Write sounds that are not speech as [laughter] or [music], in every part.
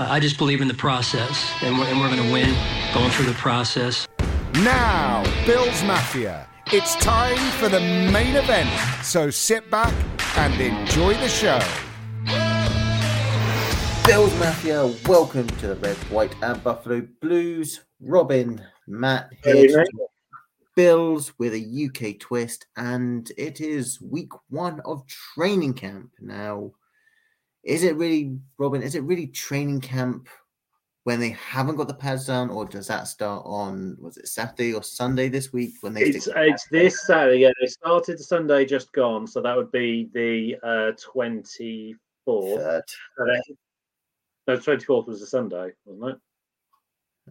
Uh, I just believe in the process, and we're, and we're going to win going through the process. Now, Bills Mafia, it's time for the main event. So sit back and enjoy the show. Bills Mafia, welcome to the Red, White, and Buffalo Blues. Robin, Matt here. to talk Bills with a UK twist, and it is week one of training camp. Now, is it really, Robin? Is it really training camp when they haven't got the pads down, or does that start on was it Saturday or Sunday this week when they? It's it's this Saturday. Yeah, they started the Sunday just gone, so that would be the uh, twenty fourth. No, twenty fourth was a Sunday, wasn't it?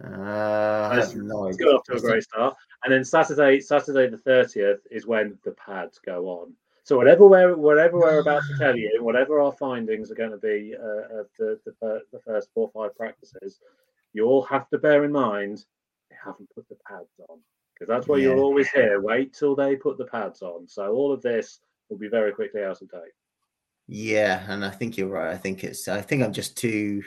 Uh, I have no It's got off to a great start, and then Saturday, Saturday the thirtieth is when the pads go on. So whatever we're whatever we're about to tell you, whatever our findings are going to be uh, of the, the the first four or five practices, you all have to bear in mind they haven't put the pads on because that's what Yeah. you'll always hear. Wait till they put the pads on. So all of this will be very quickly out of date. Yeah, and I think you're right. I think it's. I think I'm just too,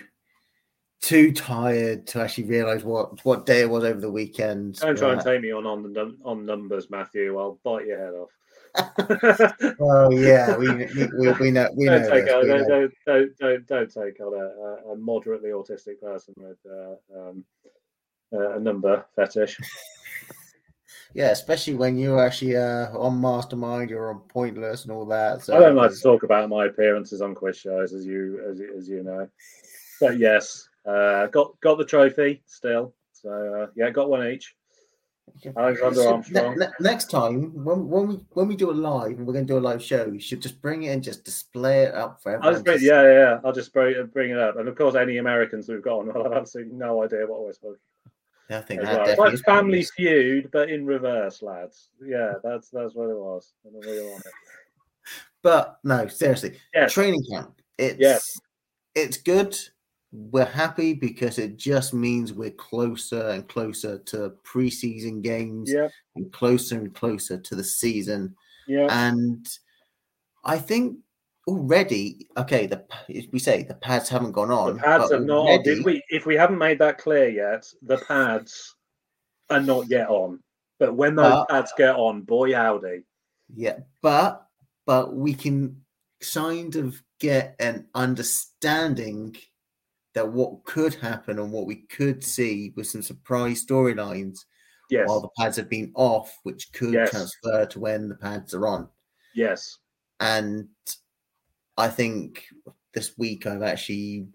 too tired to actually realize what what day it was over the weekend. Don't try and take me on on the num- on numbers, Matthew. I'll bite your head off. [laughs] Oh yeah, we we, we, know we know. don't take this, on, don't, know. don't, don't, don't, take on a, a- moderately autistic person with uh, um, uh, a number fetish. [laughs] Yeah, especially when you're actually uh, on Mastermind, you're on Pointless and all that. So I don't like to talk about my appearances on quiz shows, as you as, you- as you know. But yes, uh, got got the trophy still. So uh, yeah, got one each. Alexander So, Armstrong. ne- ne- next time, when, when we when we do it live and we're going to do a live show, you should just bring it and just display it up for I'll everyone. bring, yeah, yeah, yeah. I'll just bring, bring it up, and of course, any Americans we've got on, [laughs] will have absolutely no idea what we're supposed see. I think that well. It's like Family Pointless. Feud, but in reverse, lads. Yeah, that's that's what it was. Really. But no, seriously, Yes. training camp. It's Yes. it's good. We're happy because it just means we're closer and closer to preseason games Yeah, and closer and closer to the season. yeah. And I think already, okay, the we say the pads haven't gone on. The pads have not. already- Did we? If we haven't made that clear yet, the [laughs] pads are not yet on. But when those But- pads get on, boy howdy. Yeah, but but we can kind of get an understanding that what could happen and what we could see with some surprise storylines Yes, while the pads have been off, which could Yes. transfer to when the pads are on. yes, And I think this week I've actually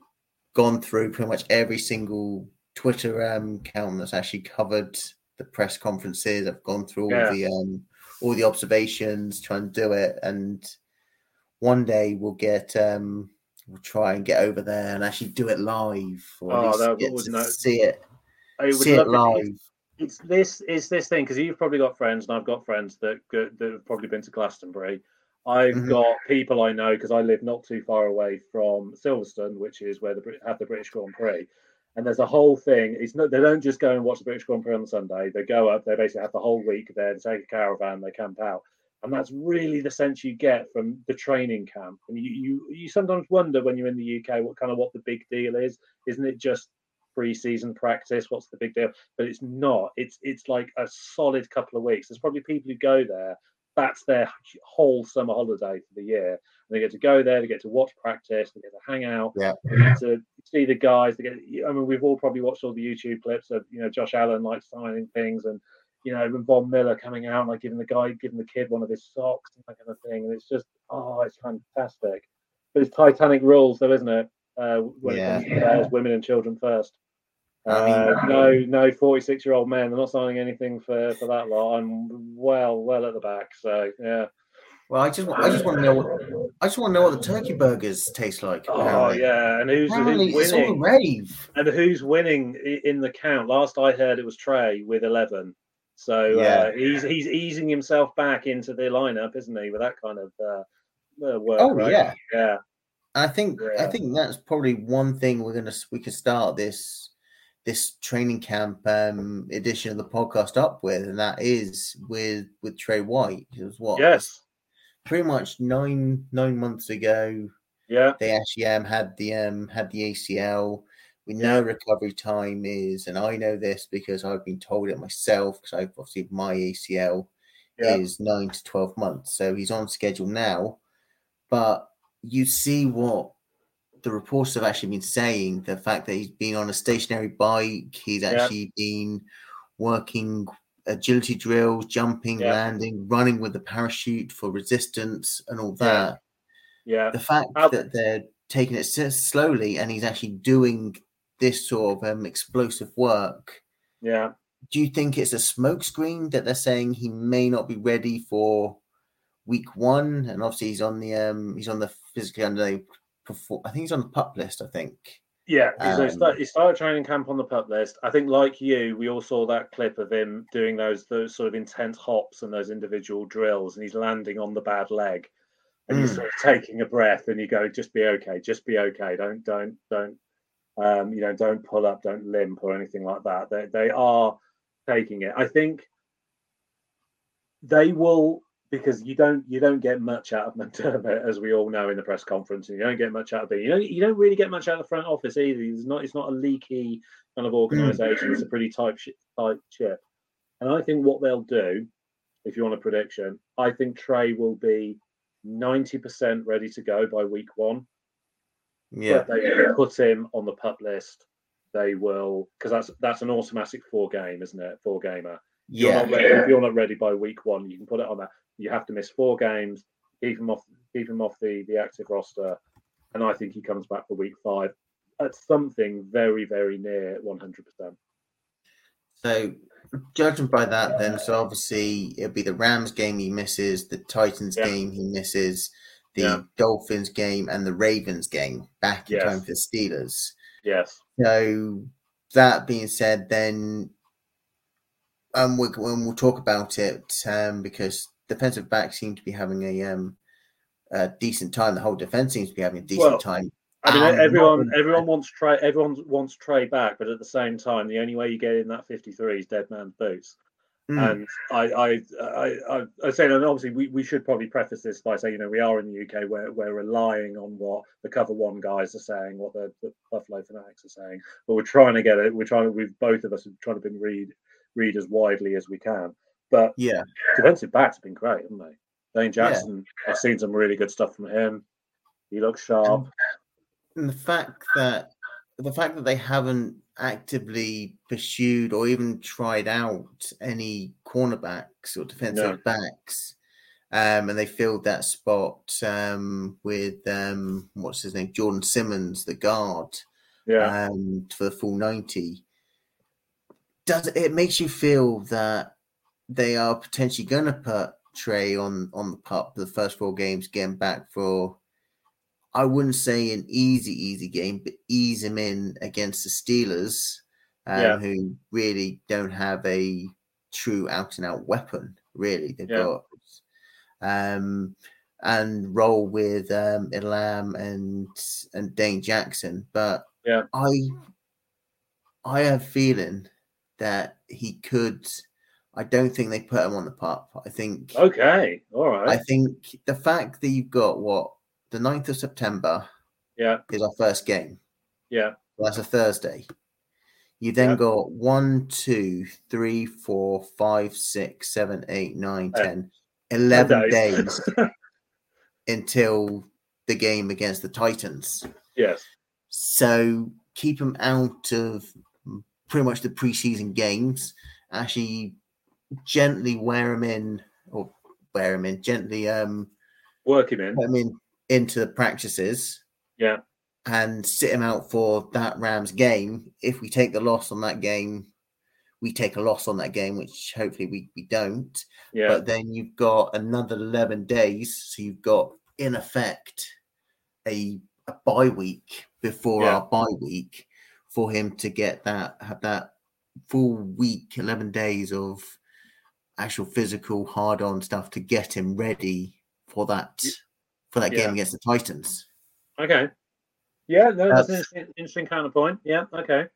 gone through pretty much every single Twitter um, account that's actually covered the press conferences. I've gone through all Yeah. the um, all the observations, try and do it. And one day we'll get um, we'll try and get over there and actually do it live, or Oh, that get would to no- see it, I would see it love it. live. It's this is this thing because you've probably got friends and I've got friends that that have probably been to Glastonbury. I've Mhm. got people I know because I live not too far away from Silverstone, which is where the Brit- have the British Grand Prix. And there's a whole thing. It's not they don't just go and watch the British Grand Prix on Sunday. They go up. They basically have the whole week there. They take a caravan. They camp out, and that's really the sense you get from the training camp. And you you you sometimes wonder when you're in the UK what kind of what the big deal is. Isn't it just pre-season practice? What's the big deal? But it's not. It's it's like a solid couple of weeks. There's probably people who go there. That's their whole summer holiday for the year. And they get to go there. They get to watch practice. They get to hang out. Yeah. They get to see the guys. They get. I mean, we've all probably watched all the YouTube clips of you know Josh Allen like signing things and you know Von Miller coming out and like giving the guy giving the kid one of his socks and that kind of thing. And it's just oh, it's fantastic. But it's Titanic rules, though, isn't it? Uh, when Yeah. it comes to players, women and children first. I mean- Uh, no, no, forty-six-year-old men. They're not signing anything for for that lot. I'm well, well at the back. So yeah. Well, I just want, I just want to know what I just want to know what the turkey burgers taste like. Oh yeah, and who's, Apparently, who's it's all winning? rave. And who's winning in the count? Last I heard, it was Trey with eleven. So Yeah. uh, he's he's easing himself back into the lineup, isn't he? With that kind of uh, uh, work. Oh, rate? yeah. yeah. I think I think that's probably one thing we're gonna we could start this this training camp um edition of the podcast up with, and that is with with Trey White. It was what Yes. pretty much nine nine months ago. Yeah. They actually um had the um had the ACL. We know recovery time is, and I know this because I've been told it myself. Because I've obviously my ACL Yeah. is nine to twelve months, so he's on schedule now. But you see what the reports have actually been saying. The fact that he's been on a stationary bike, he's Yeah. actually been working agility drills, jumping, Yeah. landing, running with the parachute for resistance, and all that Yeah. the fact How- that they're taking it slowly and he's actually doing this sort of um, explosive work Yeah. do you think it's a smokescreen that they're saying he may not be ready for week one and obviously he's on the um he's on the physically under perform i think he's on the pup list i think Yeah, so he, Um, start, he started training camp on the pup list. I think, like you, we all saw that clip of him doing those those sort of intense hops and those individual drills, and he's landing on the bad leg, and Mm. sort of taking a breath, and you go, "Just be okay, just be okay. Don't don't don't, um, you know, don't pull up, don't limp or anything like that." They they are taking it. I think they will because you don't you don't get much out of [laughs] McDermott, as we all know in the press conference, and you don't get much out of it. You don't you don't really get much out of the front office either. It's not it's not a leaky kind of organisation. It's a pretty tight tight ship. And I think what they'll do, if you want a prediction, I think Trey will be ninety percent ready to go by week one. Yeah But they will put him on the pup list. They will because that's that's an automatic four game, isn't it? Four gamer you're yeah not ready, if you're not ready by week one, you can put it on that. You have to miss four games, keep him off, keep him off the the active roster, and I think he comes back for week five at something very very near 100. percent so judging by that then so obviously it'll be the rams game he misses the titans Yeah. game he misses the Yeah. dolphins game and the ravens game back in Yes. time for steelers Yes, So that being said, then um, we, when we'll talk about it um, because defensive backs seem to be having a um a decent time. The whole defense seems to be having a decent Well, time. I mean everyone [laughs] everyone wants Trey everyone wants Trey back, but at the same time, the only way you get in that 53 is dead man's boots. Mm, And I, I, I, I, I say, and obviously, we, we should probably preface this by saying, you know, we are in the UK where we're relying on what the cover one guys are saying, what the, the Buffalo Fanatics are saying, but we're trying to get it. We're trying to, we've both of us are trying to been read read as widely as we can. But yeah, defensive backs have been great, haven't they? Dane Yeah. Jackson, I've seen some really good stuff from him. He looks sharp. and the fact that the fact that they haven't actively pursued or even tried out any cornerbacks or defensive backs. Um, and they filled that spot um, with um, what's his name, Jordan Simmons, the guard. Yeah, um, for the full 90 does it makes you feel that they are potentially going to put Trey on on the pup for the first four games getting back for I wouldn't say an easy easy game but ease him in against the Steelers um, Yeah. who really don't have a true out and out weapon really they've Yeah. got um and roll with um Elam and and Dane Jackson but Yeah. I I have a feeling that he could. I don't think they put him on the pup. I think. okay, All right. I think the fact that you've got what the 9th of September yeah, is our first game. yeah, That's a Thursday. You then Yeah. got one, two, three, four, five, six, seven, eight, nine, 10, 11 days. [laughs] until the game against the Titans. yes, So keep them out of pretty much the preseason games. Actually, gently wear them in, or wear them in gently. Um, work him in. him in into the practices. Yeah. and sit him out for that Rams game. If we take the loss on that game, we take a loss on that game, which hopefully we, we don't. Yeah, But then you've got another 11 days. So you've got, in effect, a, a bye week before Yeah. our bye week for him to get that, have that full week, 11 days of actual physical hard on stuff to get him ready for that, for that Yeah. game against the Titans. Okay. Yeah, no, that's an That's- interesting, interesting counterpoint. Yeah, okay.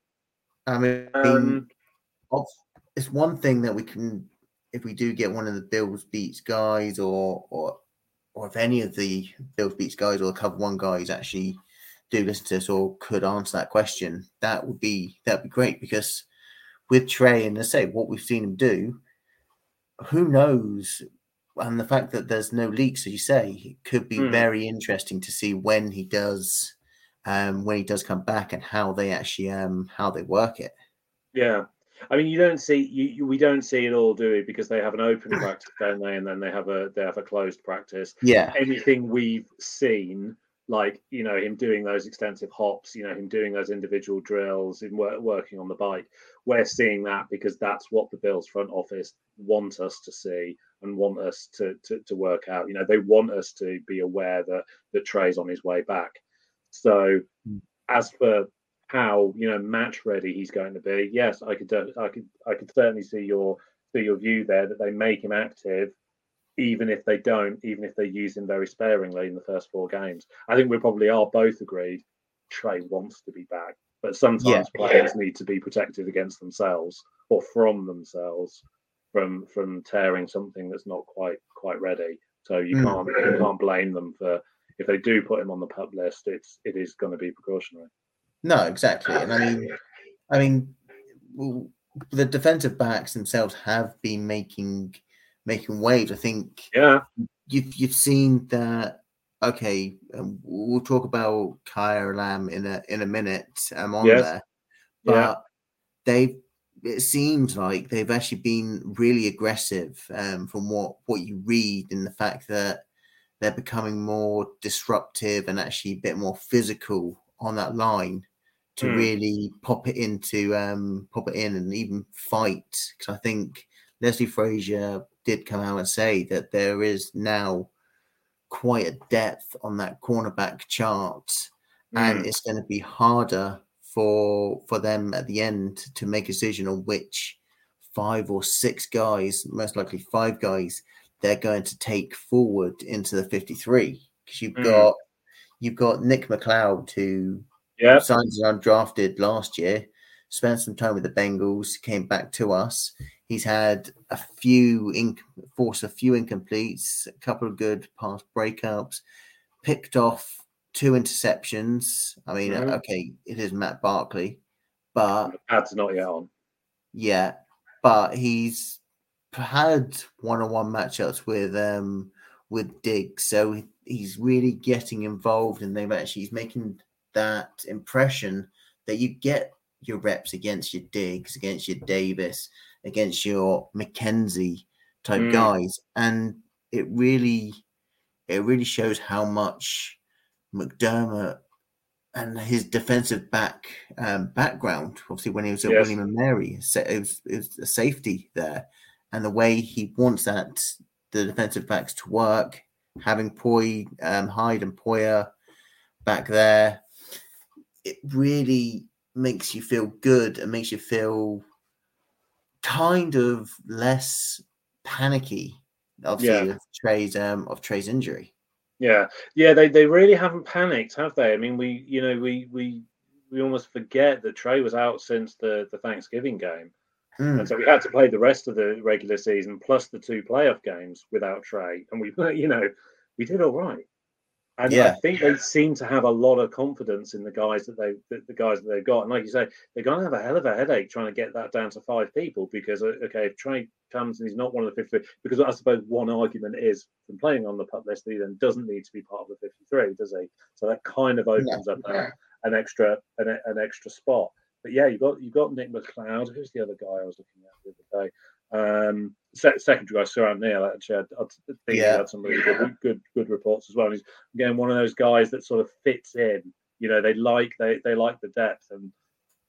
I mean, Um, it's one thing that we can, if we do get one of the Bills beats guys, or or or if any of the Bills beats guys or the cover one guys actually do listen to us or could answer that question, that would be that'd be great because with Trey and I say what we've seen him do, who knows? And the fact that there's no leaks, as you say, it could be Hmm. very interesting to see when he does, um, when he does come back and how they actually um how they work it. Yeah, I mean, you don't see you, you we don't see it all, do we? Because they have an open [laughs] practice, don't they? And then they have a they have a closed practice. Yeah, Anything we've seen, like you know him doing those extensive hops, you know him doing those individual drills, him wor- working on the bike, we're seeing that because that's what the Bills front office want us to see and want us to to, to work out. You know, they want us to be aware that that Trey's on his way back. So, Mm. as for how you know match ready he's going to be. Yes, I could, I could, I could certainly see your see your view there that they make him active, even if they don't, even if they use him very sparingly in the first four games. I think we probably are both agreed. Trey wants to be back, but sometimes Yeah. players need to be protected against themselves or from themselves from from tearing something that's not quite quite ready. So you Mm. can't you can't blame them for if they do put him on the pup list. It's it is going to be precautionary. no, exactly. And I mean, I mean, well, the defensive backs themselves have been making making waves. I think Yeah, you've you've seen that. Okay, um, we'll talk about Kaiir Elam in a in a minute. I'm on Yes. there, but Yeah. they it seems like they've actually been really aggressive um, from what what you read in the fact that they're becoming more disruptive and actually a bit more physical on that line to Mm. really pop it into um pop it in and even fight because I think Leslie Frazier did come out and say that there is now quite a depth on that cornerback chart and Mm. it's going to be harder for for them at the end to make a decision on which five or six guys, most likely five guys, they're going to take forward into the 53 because you've Mm. got you've got Nick McCloud who yeah, signed as undrafted last year, spent some time with the Bengals, came back to us. He's had a few in forced a few incompletes, a couple of good pass breakups, picked off two interceptions. I mean, Mhm. okay, it is Matt Barkley, but ads not yet on. yeah, but he's had one-on-one matchups with um with Diggs, so he's really getting involved, and they've actually he's making that impression that you get your reps against your Diggs, against your Davis, against your McKenzie type Mm. guys, and it really it really shows how much McDermott and his defensive back um, background, obviously when he was at Yes. William and Mary, it was, it was a safety there, and the way he wants that the defensive backs to work, having Poy, um, Hyde, and Poyer back there, it really makes you feel good and makes you feel kind of less panicky. Obviously, Yeah. of Trey's um, of Trey's injury. Yeah, yeah, they they really haven't panicked, have they? I mean, we you know we we we almost forget that Trey was out since the the Thanksgiving game, Mm. and so we had to play the rest of the regular season plus the two playoff games without Trey, and we [laughs] you know we did all right. And I think they seem to have a lot of confidence in the guys that they the, the guys that they've got. And like you say, they're going to have a hell of a headache trying to get that down to five people because uh, okay, if Trey comes and he's not one of the 53, because I suppose one argument is from playing on the pup list, he then doesn't need to be part of the 53, does he? So that kind of opens up a, an extra an, an extra spot. But yeah, you got you got Nick McCloud. Who's the other guy I was looking at the other day? Um, se- secondary guy, Siran Neal. Actually, I, I think he Yeah. had some really good, good good reports as well. And he's again one of those guys that sort of fits in. You know, they like they they like the depth, and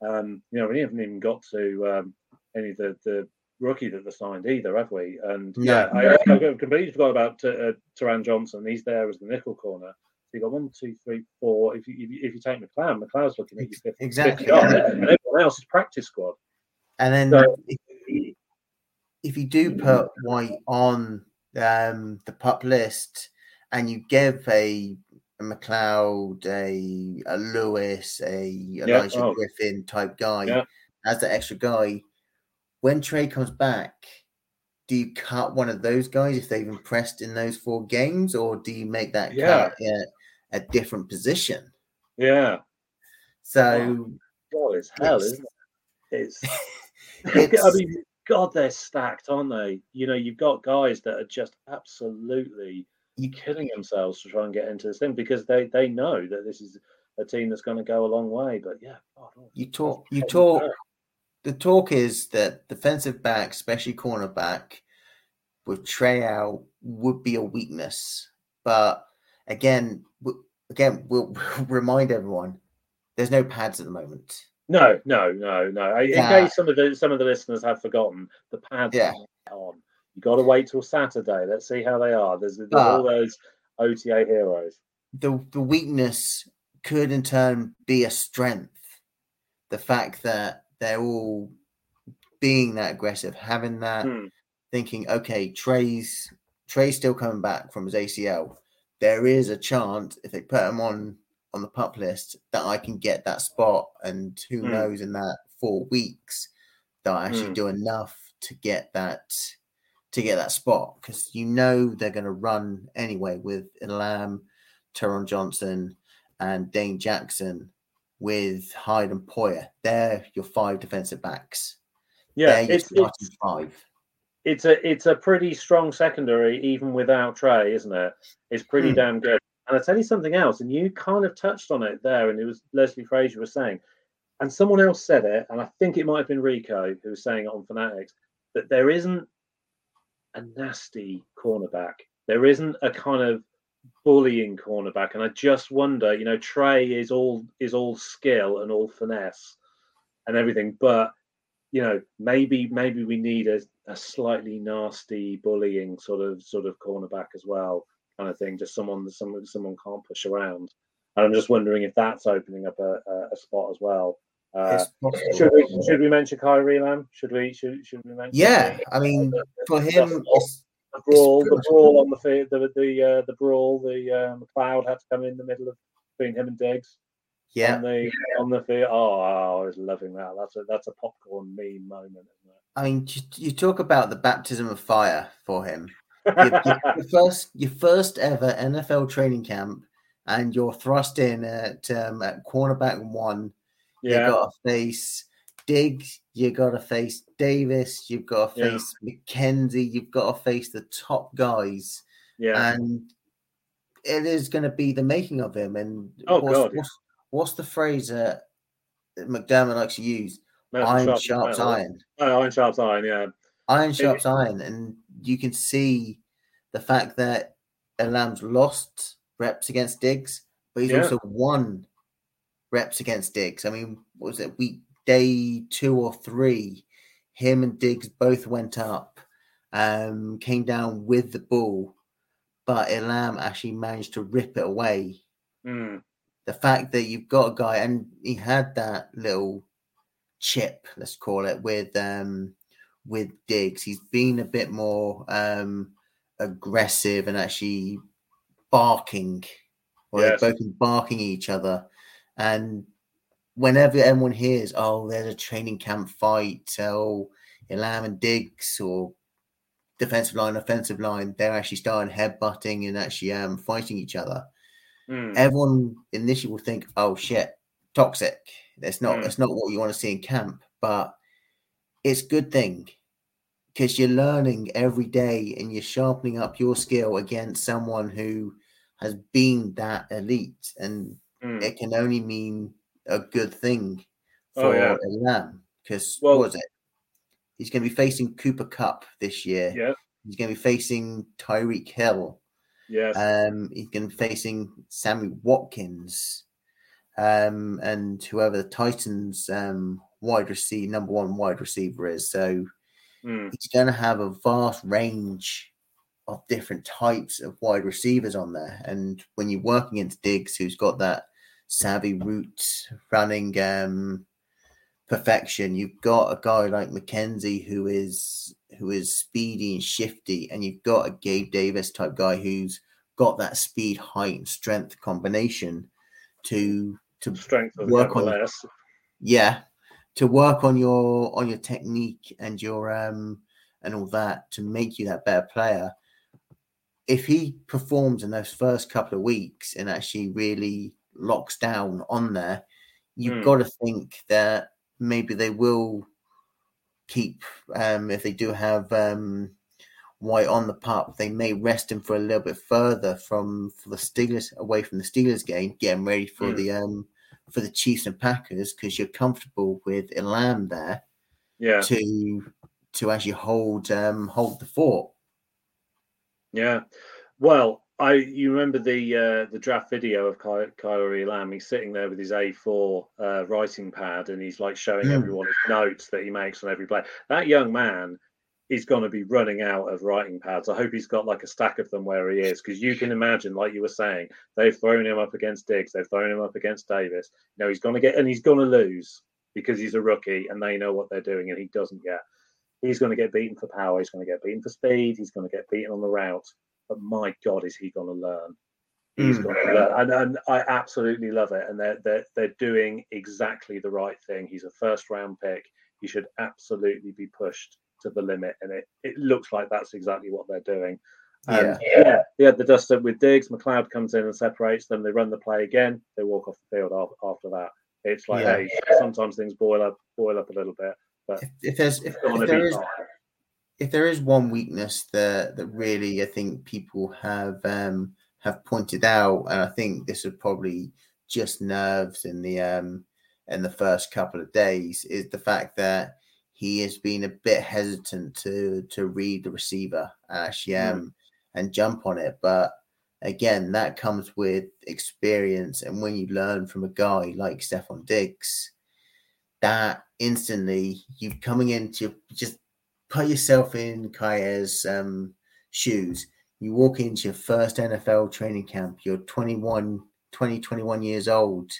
um, you know, we haven't even got to um, any of the the rookie that they signed either, have we? And No. yeah, I, I completely forgot about uh, Taron Johnson. He's there as the nickel corner. So you got one, two, three, four. If you if you, take McCloud, McCloud's looking at you 50, Exactly. 50 yards, and everyone else is practice squad. And then So- if, you do put White on um, the pup list and you give a, a McCloud, a, a Lewis, a Elijah oh. Griffin type guy Yeah. as the extra guy, when Trey comes back, do you cut one of those guys if they've impressed in those four games, or do you make that Yeah. cut at a different position? Yeah. So God, it's hell, It's- isn't it? It's, [laughs] It's- [laughs] I mean, God, they're stacked, aren't they? You know, you've got guys that are just absolutely You- killing themselves to try and get into this thing because they they know that this is a team that's going to go a long way. But yeah, God, oh, you talk you talk the talk is that defensive back, especially cornerback, with Trey out would be a weakness. But again, again, we'll [laughs] remind everyone there's no pads at the moment. No, no, no, no. In Yeah. case some of the some of the listeners have forgotten, the pads Yeah. are on. You got to wait till Saturday. Let's see how they are. There's, there's all those OTA heroes. The the weakness could in turn be a strength. The fact that they're all being that aggressive, having that Hmm. thinking, okay, Trey's Trey's still coming back from his ACL. There is a chance if they put him on on the pup list that I can get that spot, and who Hmm. knows in that four weeks that I actually Hmm. do enough to get that to get that spot because you know they're going to run anyway with Elam, Taron Johnson, and Dane Jackson with Hyde and Poyer. They're your five defensive backs. Yeah, it's, it's five. it's a it's a pretty strong secondary even without Trey, isn't it? It's pretty Hmm. damn good. And I tell you something else, and you kind of touched on it there, and it was Leslie Frazier was saying, and someone else said it, and I think it might have been Rico who was saying it on Fanatics that there isn't a nasty cornerback. There isn't a kind of bullying cornerback, and I just wonder, you know, Trey is all is all skill and all finesse and everything, but you know, maybe maybe we need a, a slightly nasty bullying sort of sort of cornerback as well, kind of thing. Just someone that someone someone can't push around. And I'm just wondering if that's opening up a, a, a spot as well. Uh, should we should we mention Kaiir Elam? Should we should should we mention? Yeah, I mean, for him, the- brawl, the brawl on the field, the the uh, the brawl, the um, cloud had to come in the middle of between him and Diggs yeah, on the on the field. Oh, I was loving that. That's a that's a popcorn meme moment, isn't I mean, you, you talk about the baptism of fire for him. Your, your- first, your first ever NFL training camp, and you're thrust in at um, at cornerback one. You yeah, got to face Diggs. You've got to face Davis. You've got to Yeah. face McKenzie. You've got to face the top guys, yeah. and it is going to be the making of him. And Oh, what's, God, yeah. what's, what's the phrase that McDermott likes to use? Iron sharps iron. iron. Oh, iron sharps iron. Yeah, Iron sharps iron, and you can see the fact that Elam's lost reps against Diggs, but he's Yeah. also won reps against Diggs. I mean, what was it week day two or three? Him and Diggs both went up, um, came down with the ball, but Elam actually managed to rip it away. Mm. The fact that you've got a guy, and he had that little chip, let's call it, with um with Diggs. He's been a bit more um aggressive and actually barking, or Yes. they've both barking at each other. And whenever anyone hears, oh, there's a training camp fight, oh, Elam and Diggs, or defensive line, offensive line, they're actually starting headbutting and actually um fighting each other Mm. everyone initially will think, "Oh shit, toxic." That's not Mm. that's not what you want to see in camp, but it's a good thing because you're learning every day and you're sharpening up your skill against someone who has been that elite, and Mm. it can only mean a good thing Oh, for yeah. Elam. Because Well- what was it? He's going to be facing Cooper Kupp this year. Yeah. He's going to be facing Tyreek Hill. Yes. Um, he's going to be facing Sammy Watkins, um, and whoever the Titans' um, wide receiver, number one wide receiver is. So Mm. he's going to have a vast range of different types of wide receivers on there. And when you're working into Diggs, who's got that savvy route running um, perfection, you've got a guy like McKenzie who is who is speedy and shifty, and you've got a Gabe Davis type guy who's got that speed, height, and strength combination to to Strength work on- nevertheless. yeah to work on your on your technique and your um and all that to make you that better player if he performs in those first couple of weeks and actually really locks down on there, you've Hmm. got to think that maybe they will keep um, if they do have um, White on the pup, they may rest him for a little bit further from for the Steelers away from the Steelers game, getting ready for Hmm. the um for the Chiefs and Packers because you're comfortable with Elam there Yeah, to to actually hold um hold the fort. yeah. Well, I you remember the uh, the draft video of Ky- Kaiir Elam? He's sitting there with his A4 uh, writing pad, and he's like showing Mm. everyone his notes that he makes on every play. That young man is going to be running out of writing pads. I hope he's got like a stack of them where he is, because you can imagine, like you were saying, they've thrown him up against Diggs, they've thrown him up against Davis. You know, he's going to get and he's going to lose because he's a rookie, and they know what they're doing, and he doesn't yet. He's going to get beaten for power. He's going to get beaten for speed. He's going to get beaten on the route. But my God, is he going to learn? He's Mm. going to learn, and, and I absolutely love it. And they're they're they're doing exactly the right thing. He's a first round pick. He should absolutely be pushed to the limit, and it it looks like that's exactly what they're doing. And yeah, they had the dust up with Diggs. McCloud comes in and separates them. They run the play again. They walk off the field af- after that. It's like, Yeah. hey, sometimes things boil up, boil up a little bit. If, if there's if, if there be is if there is one weakness that that really I think people have um have pointed out, and I think this is probably just nerves in the um in the first couple of days, is the fact that he has been a bit hesitant to to read the receiver and actually Mm. um and jump on it. But again, that comes with experience, and when you learn from a guy like Stefon Diggs, that instantly you coming into just put yourself in Kaiir's um, shoes. You walk into your first NFL training camp, you're 21, 20, 21 years old.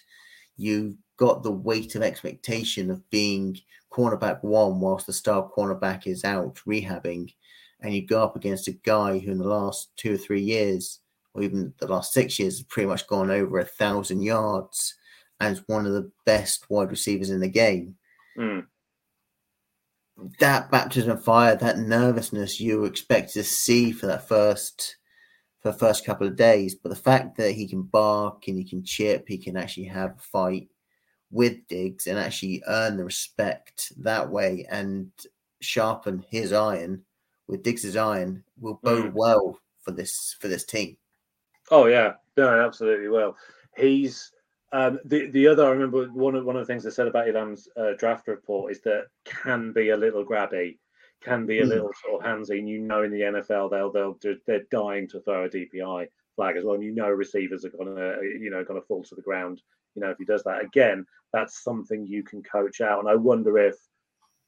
You've got the weight of expectation of being cornerback one whilst the star cornerback is out rehabbing. And you go up against a guy who, in the last two or three years, or even the last six years, has pretty much gone over a thousand yards and is one of the best wide receivers in the game Mm. that baptism of fire, that nervousness you expect to see for that first for the first couple of days. But the fact that he can bark and he can chip, he can actually have a fight with Diggs and actually earn the respect that way and sharpen his iron with Diggs's iron will bode Mm. well for this for this team. Oh yeah, no, absolutely. Well, he's um, the the other. I remember one of one of the things I said about Elam's uh, draft report is that can be a little grabby, can be a Mm. little sort of handsy. And you know, in the NFL, they'll they'll they're dying to throw a DPI flag as well. And you know, receivers are to you know going to fall to the ground. You know, if he does that again, that's something you can coach out. And I wonder if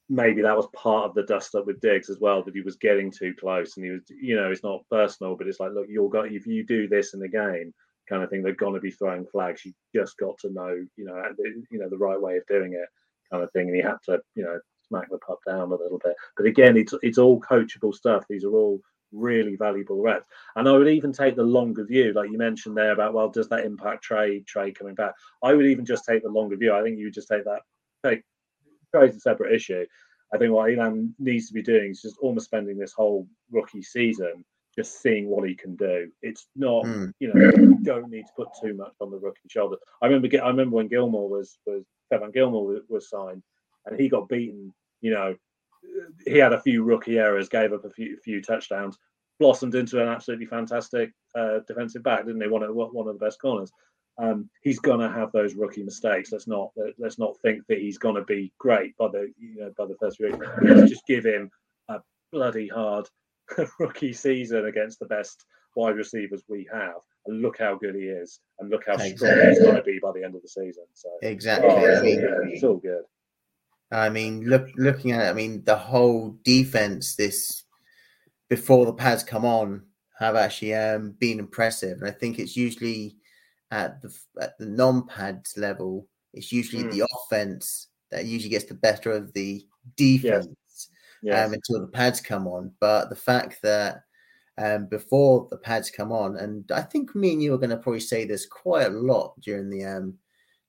maybe that was part of the dust up with Diggs as well, that he was getting too close and he was, you know, it's not personal, but it's like, look, you're going, if you do this in the game, kind of thing, they're going to be throwing flags. You just got to know, you know, you know, the right way of doing it, kind of thing. And he had to, you know, smack the pup down a little bit. But again, it's it's all coachable stuff. These are all really valuable reps. And I would even take the longer view, like you mentioned there about, well, does that impact Trey, Trey coming back? I would even just take the longer view. I think you would just take that, take Trey's a separate issue. I think what Elam needs to be doing is just almost spending this whole rookie season just seeing what he can do. It's not, Mm. you know, you don't need to put too much on the rookie shoulder. I remember, I remember when Gilmore was was Kevin Gilmore was, was signed, and he got beaten. You know, he had a few rookie errors, gave up a few few touchdowns, blossomed into an absolutely fantastic uh, defensive back, didn't he? One of one of the best corners. Um, he's gonna have those rookie mistakes. Let's not let's not think that he's gonna be great by the you know by the first week. Let's just give him a bloody hard [laughs] rookie season against the best wide receivers we have, and look how good he is, and look how strong he's going to be by the end of the season. So Exactly. oh, I it's, all good. it's all good. I mean, look, looking at it, I mean, the whole defense this before the pads come on have actually um, been impressive, and I think it's usually at the at the non-pads level, it's usually Mm. the offense that usually gets the better of the defense Yes. um, until the pads come on. But the fact that um, before the pads come on, and I think me and you are going to probably say this quite a lot during the um,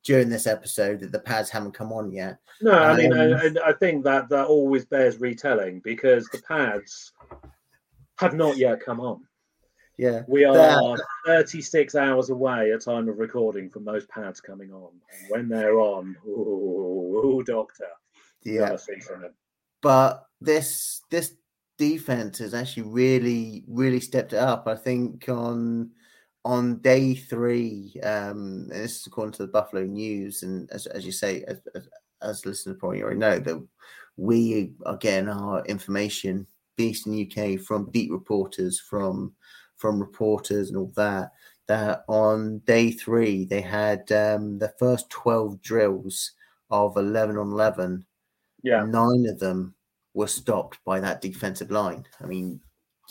during this episode that the pads haven't come on yet. No, I mean, Um, I, I- think that that always bears retelling because the pads have not yet come on. Yeah. We are That- 36 hours away at time of recording from those pads coming on. And when they're on, ooh, ooh, doctor, Yeah. but this this defense has actually really really stepped it up. I think on on day three, um, and this is according to the Buffalo News, and as, as you say, as, as, as listeners probably already know, that we are getting our information based in the UK from beat reporters, from from reporters and all that. That on day three they had um, the first twelve drills of eleven on eleven Yeah, nine of them were stopped by that defensive line. I mean,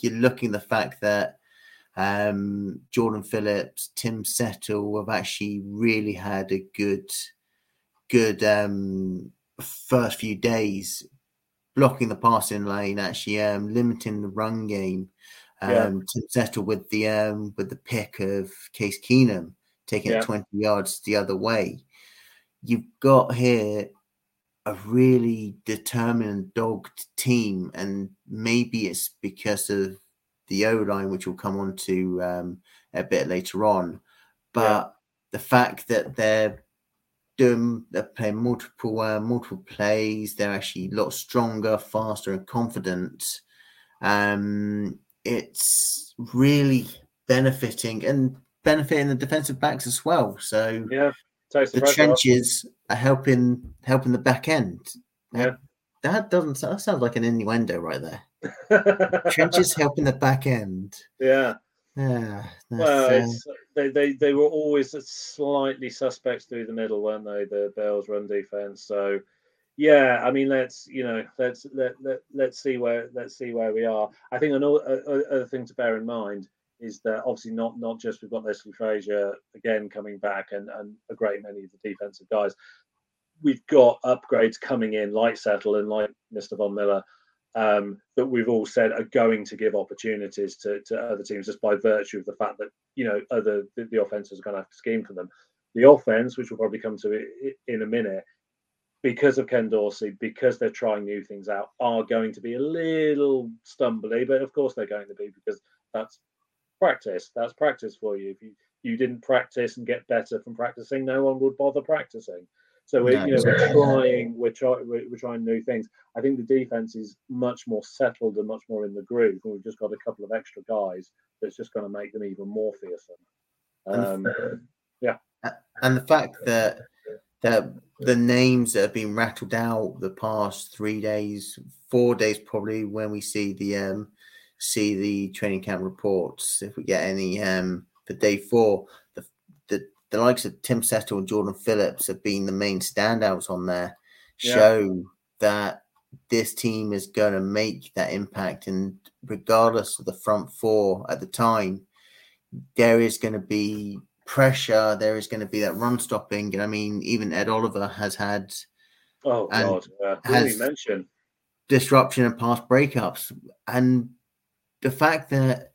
you're looking the fact that um, Jordan Phillips, Tim Settle have actually really had a good, good um, first few days blocking the passing lane, actually um, limiting the run game. Um, Yeah. Tim Settle with the um, with the pick of Case Keenum taking Yeah. it 20 yards the other way. You've got here a really determined dogged team, and maybe it's because of the O line, which we'll come on to um, a bit later on. But the fact that they're doing they're playing multiple uh, multiple plays, they're actually a lot stronger, faster, and confident. Um, it's really benefiting and benefiting the defensive backs as well. So yeah. The, pressure off. trenches are helping helping the back end. Yeah. That doesn't that sounds like an innuendo right there. Trenches [laughs] helping the back end. yeah. Yeah. Well, uh, it's, they, they they were always slightly suspects through the middle, weren't they? The Bills run defense. So, yeah, I mean, let's you know, let's let, let let's see where let's see where we are. I think another other thing to bear in mind is that obviously not not just we've got Leslie Frazier again coming back and and a great many of the defensive guys. We've got upgrades coming in like Settle and like Mr. Von Miller um, that we've all said are going to give opportunities to, to other teams just by virtue of the fact that you know other the, the are going to have to scheme for them. The offense, which we'll probably come to in a minute, because of Ken Dorsey, because they're trying new things out, are going to be a little stumbly. But of course, they're going to be because that's practice. That's practice for you. If you you didn't practice and get better from practicing, no one would bother practicing. So we're, No, you know, we're trying, we're trying, we're, we're trying new things. I think the defense is much more settled and much more in the groove, and we've just got a couple of extra guys that's just going to make them even more fearsome. Um, and the fact that that the names that have been rattled out the past three days, four days probably when we see the um see the training camp reports, if we get any um for day four, the the, likes of Tim Settle and Jordan Phillips have been the main standouts on there, Yeah. show that this team is going to make that impact, and regardless of the front four at the time, there is going to be pressure. There is going to be that run stopping. And I mean, even Ed Oliver has had oh God, uh, has- mention? disruption and past breakups. And the fact that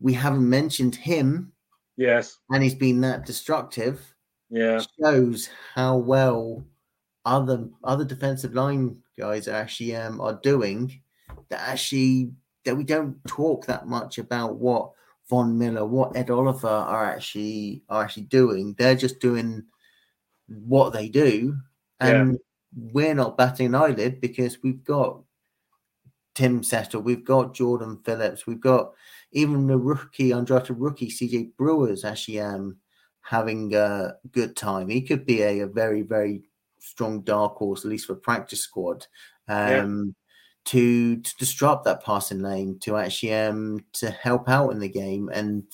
we haven't mentioned him Yes, and he's been that destructive yeah, shows how well other other defensive line guys are actually um, are doing. That actually that we don't talk that much about what Von Miller, what Ed Oliver are actually are actually doing. They're just doing what they do, and we're not batting an eyelid because we've got Tim Settle, we've got Jordan Phillips, we've got even the rookie, undrafted rookie CJ Brewers actually um having a good time. He could be a, a very, very strong dark horse, at least for practice squad. Um to to disrupt that passing lane, to actually um to help out in the game and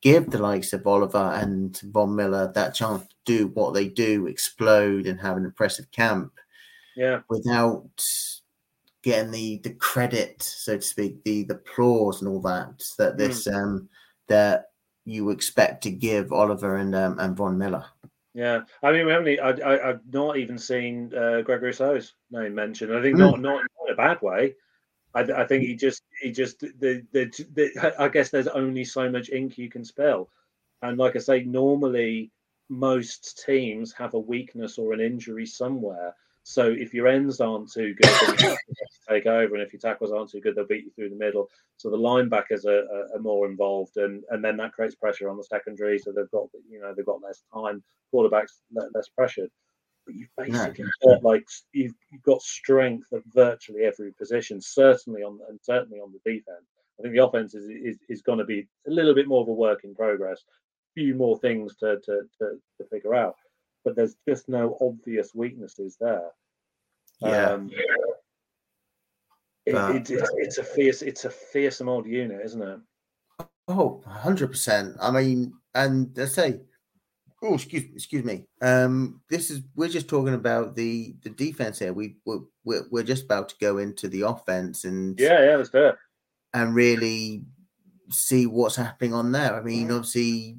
give the likes of Oliver and Von Miller that chance to do what they do, explode and have an impressive camp yeah, without getting the the credit, so to speak, the the applause and all that that this um that you expect to give Oliver and um, and Von Miller. yeah. I mean, we haven't. I, I, I've not even seen uh, Greg Rousseau's name mentioned. I think Mm. not, not in a bad way. I, I think he just, he just, the, the, the, I guess there's only so much ink you can spill, and like I say, normally most teams have a weakness or an injury somewhere. So if your ends aren't too good, then take over, and if your tackles aren't too good, they'll beat you through the middle. So the linebackers are, are, are more involved, and, and then that creates pressure on the secondary. So they've got you know they've got less time. Quarterbacks less pressured. But you've basically no. got like you've, you've got strength at virtually every position. Certainly on and certainly on the defense. I think the offense is is, is going to be a little bit more of a work in progress. A few more things to to, to, to figure out but there's just no obvious weaknesses there. Yeah. Um, it, it, it's, it's a fierce, it's a fearsome old unit, isn't it? Oh, 100%. I mean, and let's say, oh, excuse, excuse me. Um, this is, we're just talking about the, the defense here. We, we're, we're, we're just about to go into the offense and, yeah, yeah, that's it. And really see what's happening on there. I mean, obviously,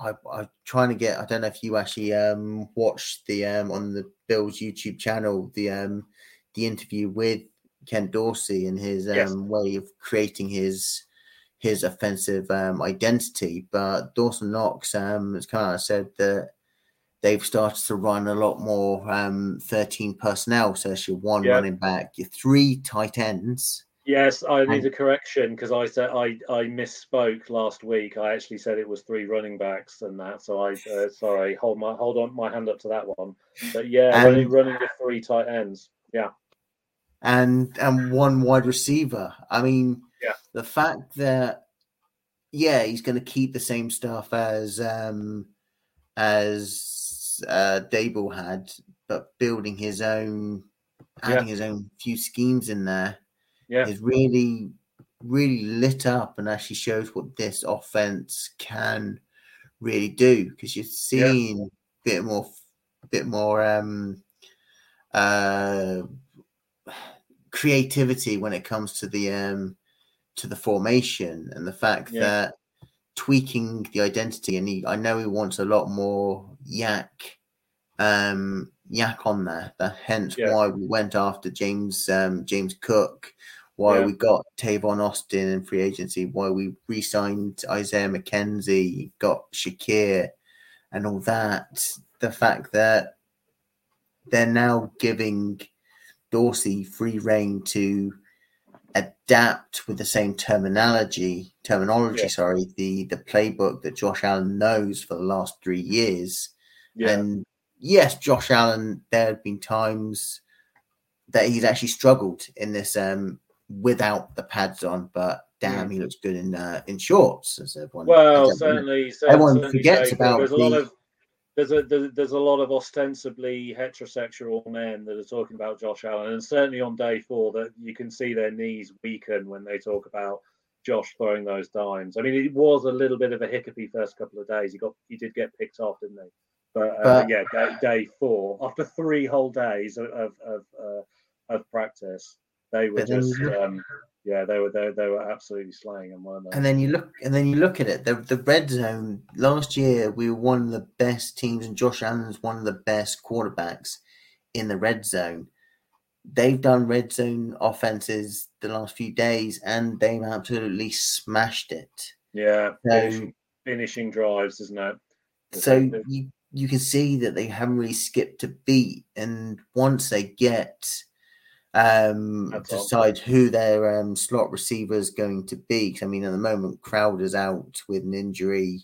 I, I'm trying to get. I don't know if you actually um, watched the um, on the Bills YouTube channel the um, the interview with Ken Dorsey and his um, yes. way of creating his his offensive um, identity. But Dawson Knox um, has kind of said that they've started to run a lot more um, 13 personnel. So it's your one yeah. running back, your three tight ends, Yes, I need a correction because I said I, I misspoke last week. I actually said it was three running backs and that. So I uh, sorry, hold my hold on my hand up to that one. But yeah, and, running, running with three tight ends. Yeah, and and one wide receiver. I mean, yeah, the fact that yeah, he's going to keep the same stuff as um as uh Daboll had, but building his own, adding yeah. his own few schemes in there yeah. is really, really lit up and actually shows what this offense can really do because you're seeing yeah. a bit more, a bit more um, uh, creativity when it comes to the um, to the formation and the fact yeah. that tweaking the identity and he, I know he wants a lot more YAC um YAC on there that hence yeah. why we went after James um James Cook why yeah. we got Tavon Austin in free agency, why we re-signed Isaiah McKenzie, got Shakir, and all that. The fact that they're now giving Dorsey free reign to adapt with the same terminology, terminology, yeah. sorry, the the playbook that Josh Allen knows for the last three years. Yeah. And yes, Josh Allen, there have been times that he's actually struggled in this um without the pads on, but damn, he looks good in uh, in shorts. As everyone, well, certainly, everyone certainly forgets about. There's a lot of there's a there's, there's a lot of ostensibly heterosexual men that are talking about Josh Allen, and certainly on day four that you can see their knees weaken when they talk about Josh throwing those dimes. I mean, it was a little bit of a hiccupy first couple of days. He got he did get picked off, didn't he? But, uh, but yeah, day, day, four after three whole days of of of, uh, of practice, they were just, um, yeah, they were they, they were absolutely slaying them, weren't they? And then you look, and then you look at it. The the red zone last year, we were one of the best teams, and Josh Allen's one of the best quarterbacks in the red zone. They've done red zone offenses the last few days, and they've absolutely smashed it. Yeah, so, finishing, finishing drives, isn't it? So you you can see that they haven't really skipped a beat, and once they get um, decide awesome. who their um, slot receiver is going to be. I mean, at the moment, Crowder's out with an injury.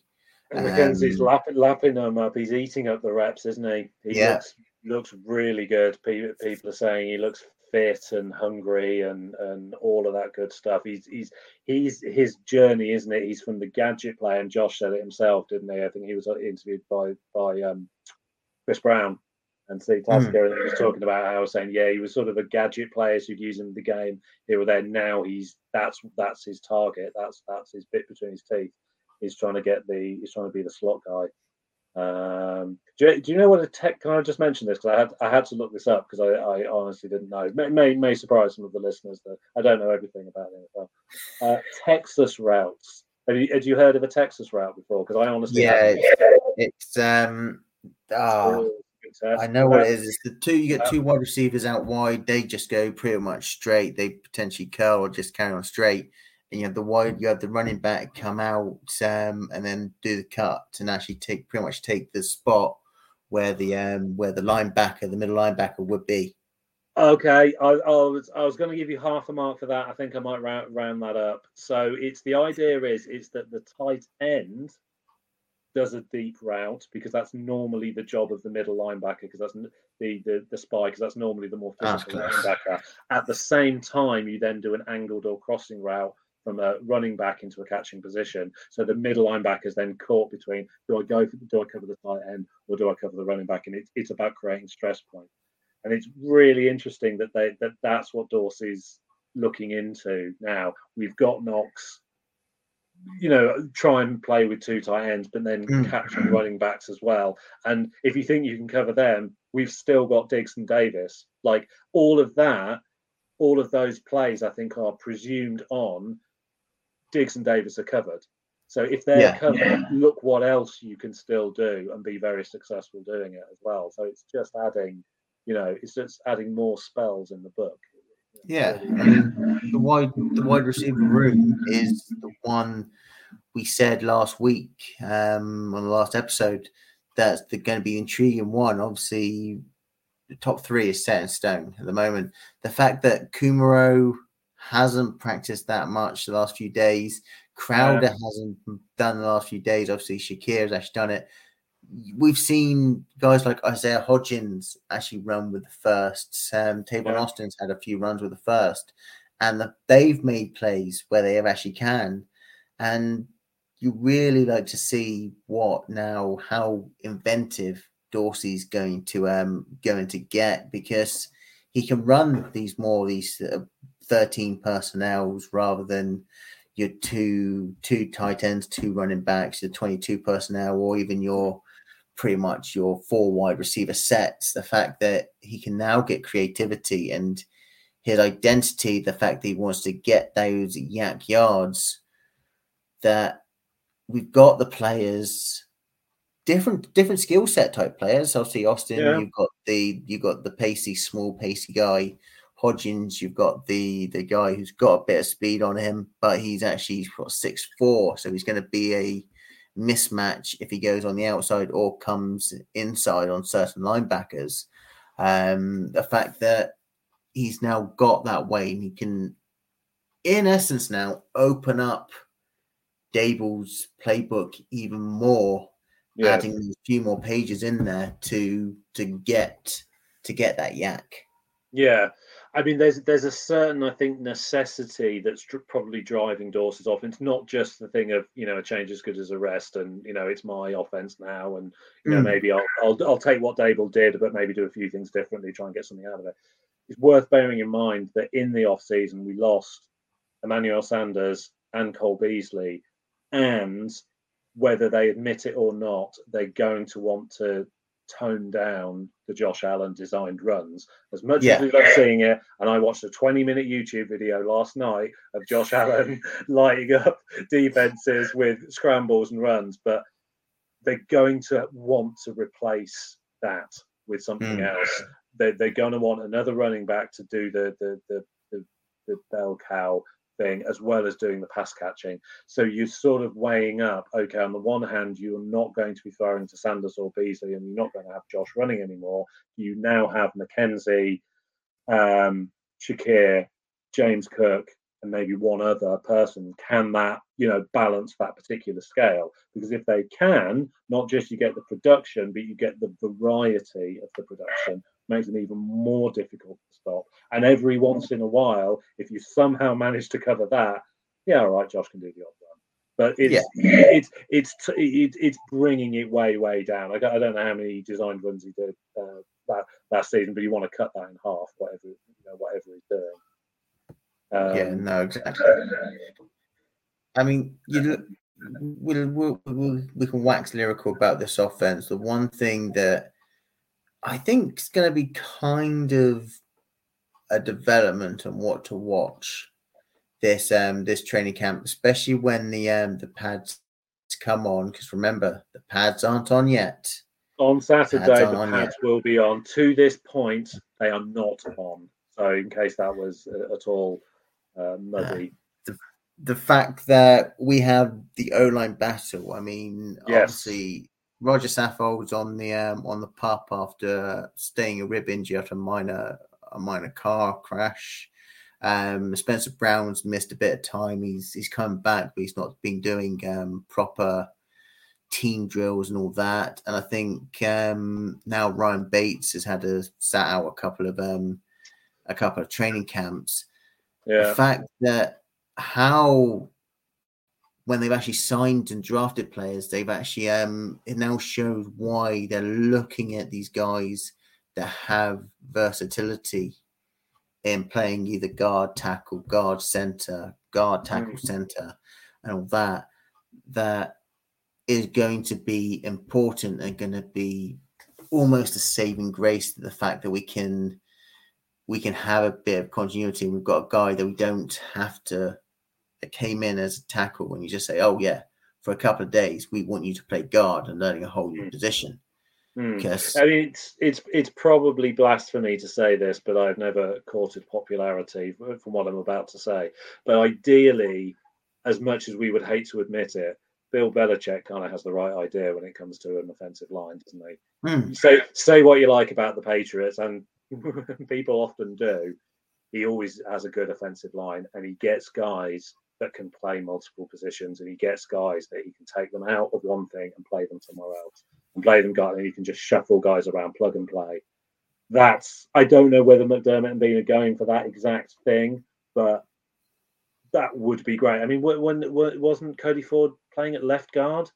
And McKenzie's um, lapping, lapping them up. He's eating up the reps, isn't he? He yeah. looks, looks really good. People, people are saying he looks fit and hungry and and all of that good stuff. He's he's he's his journey, isn't it? He's from the gadget player, and Josh said it himself, didn't he? I think he was interviewed by by um, Chris Brown and Steve Tasker, mm. was talking about how I was saying, yeah, he was sort of a gadget player so who'd use him in the game here or there. Now he's that's that's his target. That's that's his bit between his teeth. He's trying to get the he's trying to be the slot guy. Um, do, you, do you know what a tech? Can I just mention this because I had I had to look this up because I, I honestly didn't know. May, may, may surprise some of the listeners that I don't know everything about it. Uh, Texas routes. Have you, have you heard of a Texas route before? Because I honestly yeah, it's um. Oh, I know what it is. It's the two you get two wide receivers out wide. They just go pretty much straight. They potentially curl or just carry on straight. And you have the wide, you have the running back come out um, and then do the cut and actually take pretty much take the spot where the um where the linebacker, the middle linebacker would be. Okay, I, I was I was going to give you half a mark for that. I think I might round, round that up. So it's the idea is is that the tight end does a deep route because that's normally the job of the middle linebacker because that's the the, the spy because that's normally the more ah, physical linebacker. At the same time, you then do an angled or crossing route from a running back into a catching position. So the middle linebacker is then caught between do I go for, do I cover the tight end or do I cover the running back? And it, it's about creating stress points and it's really interesting that they that that's what Dorsey's looking into now. We've got Knox, you know, try and play with two tight ends, but then mm. capture running backs as well. And if you think you can cover them, we've still got Diggs and Davis. Like all of that, all of those plays, I think, are presumed on Diggs and Davis are covered. So if they're yeah, covered, yeah. look what else you can still do and be very successful doing it as well. So it's just adding you know, it's just adding more spells in the book. Yeah, I mean, the wide the wide receiver room is the one we said last week um, on the last episode that's the, going to be intriguing one. Obviously, the top three is set in stone at the moment. The fact that Kumerow hasn't practiced that much the last few days, Crowder yeah. hasn't done the last few days. Obviously, Shakir has actually done it we've seen guys like Isaiah Hodgins actually run with the first. Um, Tavon yeah. Austin's had a few runs with the first, and the, they've made plays where they have actually can. And you really like to see what now, how inventive Dorsey's going to um going to get because he can run these more these uh, 13 personnels rather than your two two tight ends, two running backs, your 22 personnel, or even your pretty much your four wide receiver sets. The fact that he can now get creativity and his identity, the fact that he wants to get those YAC yards, that we've got the players different different skill set type players. Obviously, Austin, yeah. you've got the you've got the pacey, small, pacey guy. Hodgins, you've got the the guy who's got a bit of speed on him, but he's actually what six four, so he's going to be a mismatch if he goes on the outside or comes inside on certain linebackers. Um, the fact that he's now got that way and he can, in essence, now open up Daboll's playbook even more, yeah. adding a few more pages in there to to get to get that YAC. Yeah, I mean, there's there's a certain, I think, necessity that's dr- probably driving Dorsey's offense. Not just the thing of you know a change as good as a rest, and you know it's my offense now, and you know mm. maybe I'll, I'll I'll take what Daboll did, but maybe do a few things differently, try and get something out of it. It's worth bearing in mind that in the off season we lost Emmanuel Sanders and Cole Beasley, and whether they admit it or not, they're going to want to tone down the Josh Allen designed runs as much yeah. as we love seeing it. And I watched a 20 minute YouTube video last night of Josh [laughs] Allen lighting up defenses with scrambles and runs, but they're going to want to replace that with something mm. else. They're, they're going to want another running back to do the the the, the, the bell cow thing as well as doing the pass catching. So you're sort of weighing up, okay, on the one hand, you're not going to be throwing to Sanders or Beasley and you're not going to have Josh running anymore. You now have McKenzie, um, Shakir, James Cook, and maybe one other person. Can that, you know, balance that particular scale? Because if they can, not just you get the production, but you get the variety of the production, makes them even more difficult to stop. And every once in a while, if you somehow manage to cover that, yeah, all right, Josh can do the odd run. But it's yeah. it's it's it's it's bringing it way way down. I, I don't know how many designed runs he did uh, that that season, but you want to cut that in half, whatever you know, whatever he's doing. Um, yeah, no, exactly. I mean, you we'll, we'll, we'll, we can wax lyrical about this offense. The one thing that I think it's going to be kind of a development on what to watch this um this training camp, especially when the um the pads come on. Because remember, the pads aren't on yet. On Saturday, pads the pads will be on. To this point, they are not on. So, in case that was uh, at all uh, muddy. Uh, the, the fact that we have the O line battle, I mean, yes. obviously Rodger Saffold's on the um, on the pup after staying a rib injury after a minor a minor car crash. Um, Spencer Brown's missed a bit of time. He's he's come back, but he's not been doing um, proper team drills and all that. And I think um, now Ryan Bates has had a sat out a couple of um, a couple of training camps. Yeah. The fact that how when they've actually signed and drafted players, they've actually um it now shows why they're looking at these guys that have versatility in playing either guard, tackle, guard, center, guard, tackle, Mm. center, and all that. That is going to be important and going to be almost a saving grace to the fact that we can we can have a bit of continuity. We've got a guy that we don't have to that came in as a tackle and you just say, Oh yeah, for a couple of days we want you to play guard and learning a whole new Mm. position. Hmm. Because I mean, it's it's it's probably blasphemy to say this, but I've never courted popularity from what I'm about to say. But ideally, as much as we would hate to admit it, Bill Belichick kind of has the right idea when it comes to an offensive line, doesn't he? Say say what you like about the Patriots, and [laughs] people often do. He always has a good offensive line, and he gets guys that can play multiple positions, and he gets guys that he can take them out of one thing and play them somewhere else, and play them guard, and you can just shuffle guys around, plug and play. That's I don't know whether McDermott and Beane are going for that exact thing, but that would be great. I mean, when, when wasn't Cody Ford playing at left guard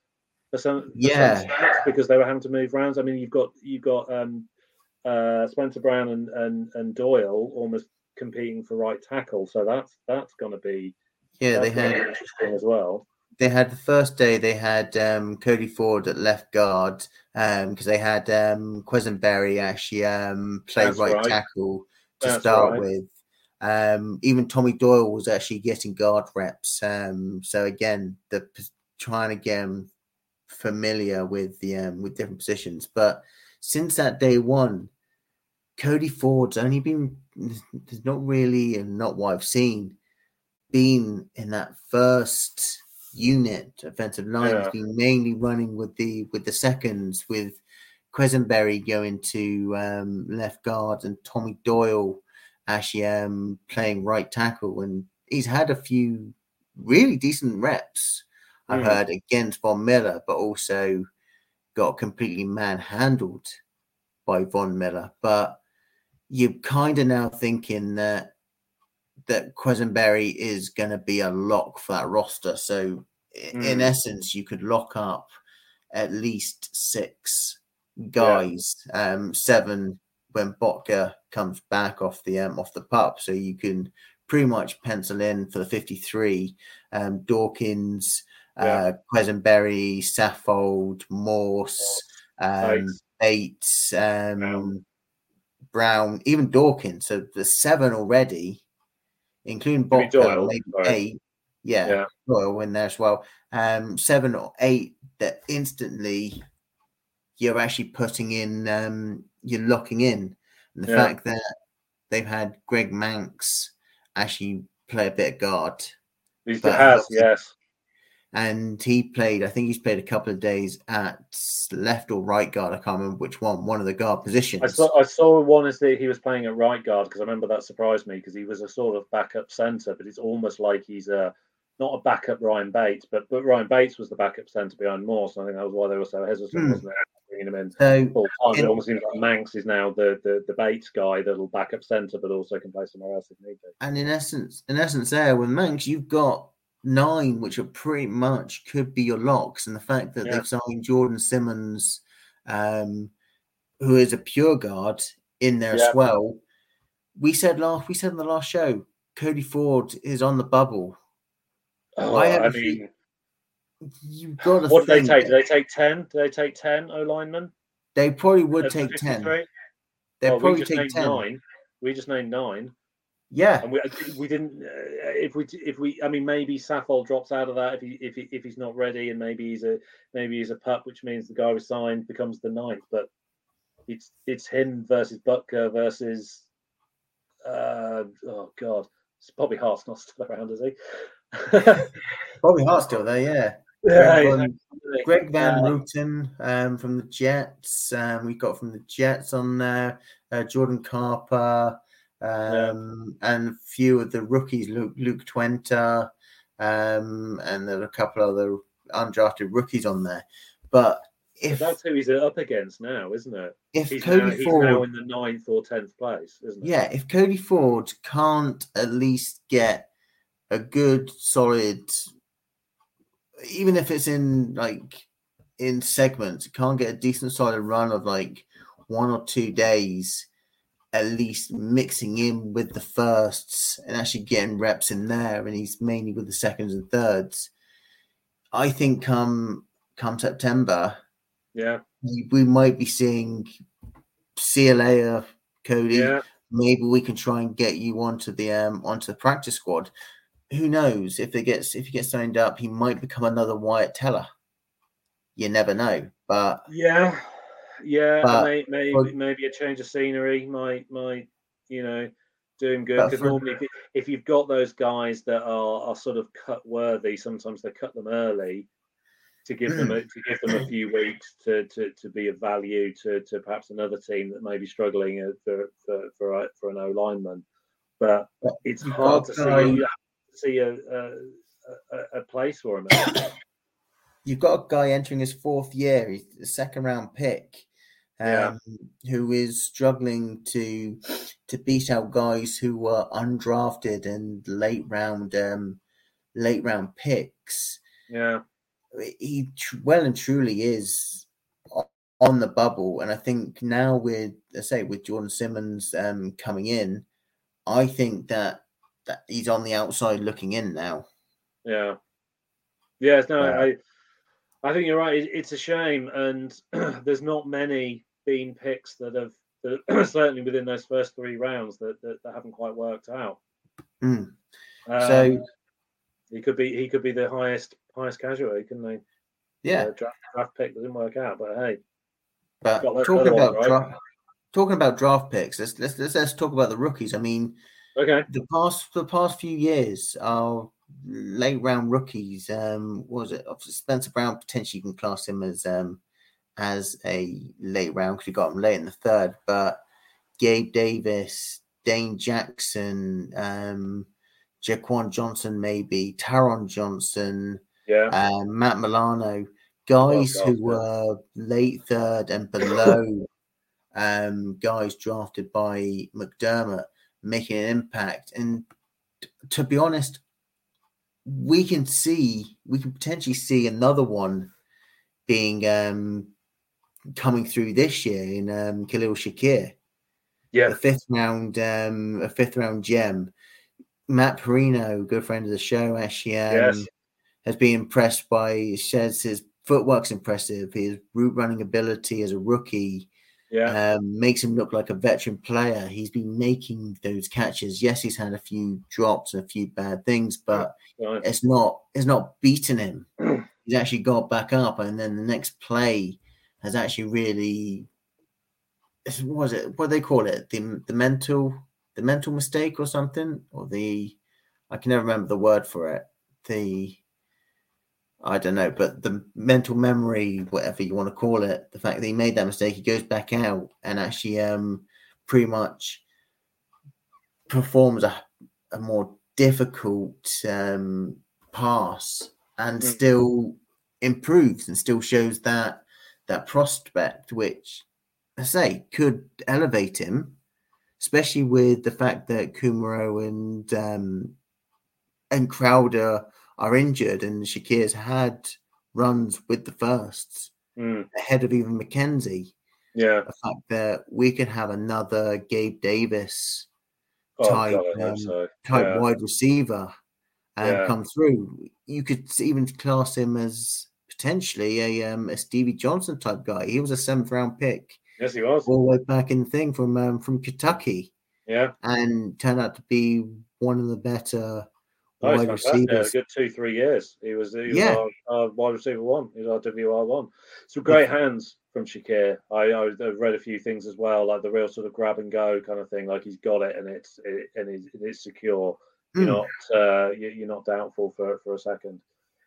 for some, for Yeah. stats because they were having to move rounds. I mean, you've got you've got um, uh, Spencer Brown and, and and Doyle almost competing for right tackle, so that's that's going to be yeah, they that's gonna had interesting as well. they had the first day they had um, Cody Ford at left guard because they had um, Quessenberry actually um, play right, right. tackle to That's start right. with. Um, even Tommy Doyle was actually getting guard reps. Um, so again, the trying to get him familiar with the um, with different positions. But since that day one, Cody Ford's only been there's not really and not what I've seen been in that first unit offensive line. Yeah. He's been mainly running with the with the seconds with Quessenberry going to um, left guard and Tommy Doyle actually um, playing right tackle, and he's had a few really decent reps. I've Mm. heard against Von Miller, but also got completely manhandled by Von Miller. But you're kind of now thinking that that Quessenberry is going to be a lock for that roster. So i- in Mm. essence, you could lock up at least six guys, um, seven when Boettger comes back off the um, off the pup. So you can pretty much pencil in for the 53 um, Dawkins, uh, Quessenberry, Saffold, Morse, um, Bates. Bates, um, Brown. Brown, even Dawkins. So the seven already, including Boettger, Doyle, eight. Yeah, Yeah. Doyle in there as well. Um, seven or eight that instantly you're actually putting in, um, you're locking in. And the Yeah. fact that they've had Greg Mancz actually play a bit of guard, He has, yes. And he played. I think he's played a couple of days at left or right guard. I can't remember which one. One of the guard positions. I saw I saw one as the, he was playing at right guard because I remember that surprised me because he was a sort of backup centre, but it's almost like he's a not a backup Ryan Bates, but but Ryan Bates was the backup centre behind Morse. and I think that was why they were so hesitant, Hmm. wasn't it? Bringing him in so full time. It almost seems like Mancz is now the the, the Bates guy that'll back up centre, but also can play somewhere else if need be. and in essence, in essence, there with Mancz, you've got nine, which are pretty much could be your locks, and the fact that Yeah. they've signed Jordan Simmons, um, who is a pure guard, in there Yeah. as well. We said last, we said in the last show, Cody Ford is on the bubble. Oh, I have I mean, You've got to what do they take? Do they take ten? Do they take ten O linemen? they probably would take ten. They'd Oh, probably take ten. nine. We just named nine. Yeah, And we, we didn't. Uh, if we if we, I mean, maybe Saffold drops out of that if he if he, if he's not ready, and maybe he's a maybe he's a pup, which means the guy we signed becomes the ninth. But it's it's him versus Boettger versus. Uh, oh God, it's Bobby Hart's not still around, is he? [laughs] Bobby Hart's still there. Yeah, Greg, Yeah, Van, Greg Van Uh, Roten um, from the Jets. Um, we got from the Jets on there. Uh, Jordan Carper um, and a few of the rookies, Luke, Luke Twenter, um, and there are a couple other undrafted rookies on there. But if That's who he's up against now, isn't it? if He's, Cody now, he's now in the ninth or tenth place, isn't he? Yeah, if Cody Ford can't at least get a good solid, even if it's in like in segments, can't get a decent solid run of like one or two days, at least mixing in with the firsts and actually getting reps in there, and he's mainly with the seconds and thirds. I think come come September, Yeah, we, we might be seeing see you later, Cody yeah. maybe we can try and get you onto the um onto the practice squad. Who knows if it gets if he gets signed up, he might become another Wyatt Teller. You never know, but Yeah, yeah. But- may, maybe maybe a change of scenery might might you know do him good because normally if, if you've got those guys that are are sort of cut worthy, sometimes they cut them early to give them a, mm. to give them a few weeks to to, to be of value to to perhaps another team that may be struggling uh, for for for, a, for an O lineman. But it's hard to see um, guy- see a, a, a, a place for him. [coughs] you've got a guy entering his fourth year, he's a second round pick, um, Yeah. who is struggling to to beat out guys who were undrafted and late round um late round picks. yeah, he tr- well and truly is on the bubble, and I think now with I say with Jordan Simmons um, coming in, I think that that he's on the outside looking in now. Yeah. Yes, no, Yeah. I I think you're right. It, it's a shame, and [clears throat] there's not many Beane picks that have that [clears throat] certainly within those first three rounds that that, that haven't quite worked out. Mm. Um, So- he could be he could be the highest highest casualty, couldn't he? Yeah, Uh, draft, draft pick that didn't work out, but hey, but talking one, about right? draft, talking about draft picks, let's, let's let's let's talk about the rookies. I mean, okay, the past the past few years, our late round rookies, um, was it Spencer Brown potentially you can class him as um as a late round because we got him late in the third, but Gabe Davis, Dane Jackson, um, Jaquan Johnson, maybe Taron Johnson, yeah, um, Matt Milano, guys God, who were late third and below um, guys drafted by McDermott making an impact. And t- to be honest, we can see, we can potentially see another one being um, coming through this year in um, Khalil Shakir yeah, a fifth round, um, a fifth round gem. Matt Parrino, good friend of the show, actually um, Yes. has been impressed by says his footwork's impressive, his route running ability as a rookie yeah, um, makes him look like a veteran player. He's been making those catches. Yes, he's had a few drops a few bad things, but it's not it's not beaten him. [clears throat] He's actually got back up, and then the next play has actually really what was it? What do they call it? The the mental the mental mistake or something, or the I can never remember the word for it. The I don't know, but the mental memory, whatever you want to call it, the fact that he made that mistake, he goes back out and actually um pretty much performs a, a more difficult um pass and Mm. still improves and still shows that that prospect which I say could elevate him, especially with the fact that Kumerow and um, and Crowder are injured and Shakir's had runs with the firsts Mm, ahead of even McKenzie. yeah. The fact that we could have another Gabe Davis Oh, type, God, um, so. type Yeah. wide receiver and Yeah. come through. You could even class him as potentially a um, a Stevie Johnson type guy. He was a seventh round pick Yes, he was. all the way back in the thing from um, from Kentucky Yeah, and turned out to be one of the better oh, wide. Yeah, receivers. good two, three years. He was, he was Yeah. our, our wide receiver one. He was our WR one. Some great hands from Shakir. I, I I've read a few things as well, like the real sort of grab and go kind of thing. Like he's got it and it's it, and it's, it's secure. You're Mm. not uh, you're not doubtful for for a second.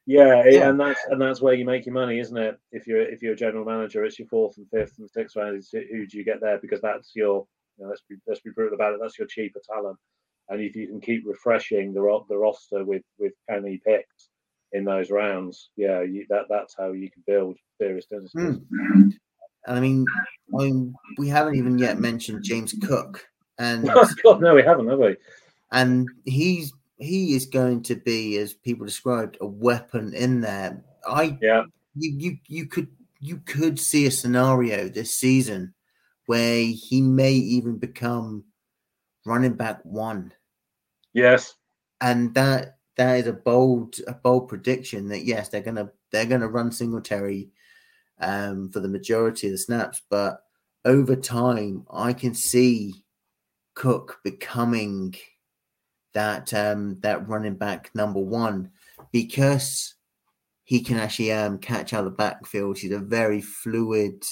Yeah, yeah, and that's and that's where you make your money, isn't it? If you're if you're a general manager, it's your fourth and fifth and sixth round. Who do you get there? Because that's your you know, let's be let's be brutal about it. That's your cheaper talent, and if you can keep refreshing the the roster with with any picks in those rounds, yeah, you, that that's how you can build serious dynasties. Mm. I mean, I mean, we haven't even yet mentioned James Cook, and [laughs] God, no, we haven't, have we? And he's he is going to be, as people described, a weapon in there. I yeah, you you you could you could see a scenario this season where he may even become running back one. Yes, and that that is a bold a bold prediction that yes they're gonna they're gonna run Singletary um, for the majority of the snaps, but over time I can see Cook becoming that um, that running back number one because he can actually um, catch out the backfield. He's a very fluid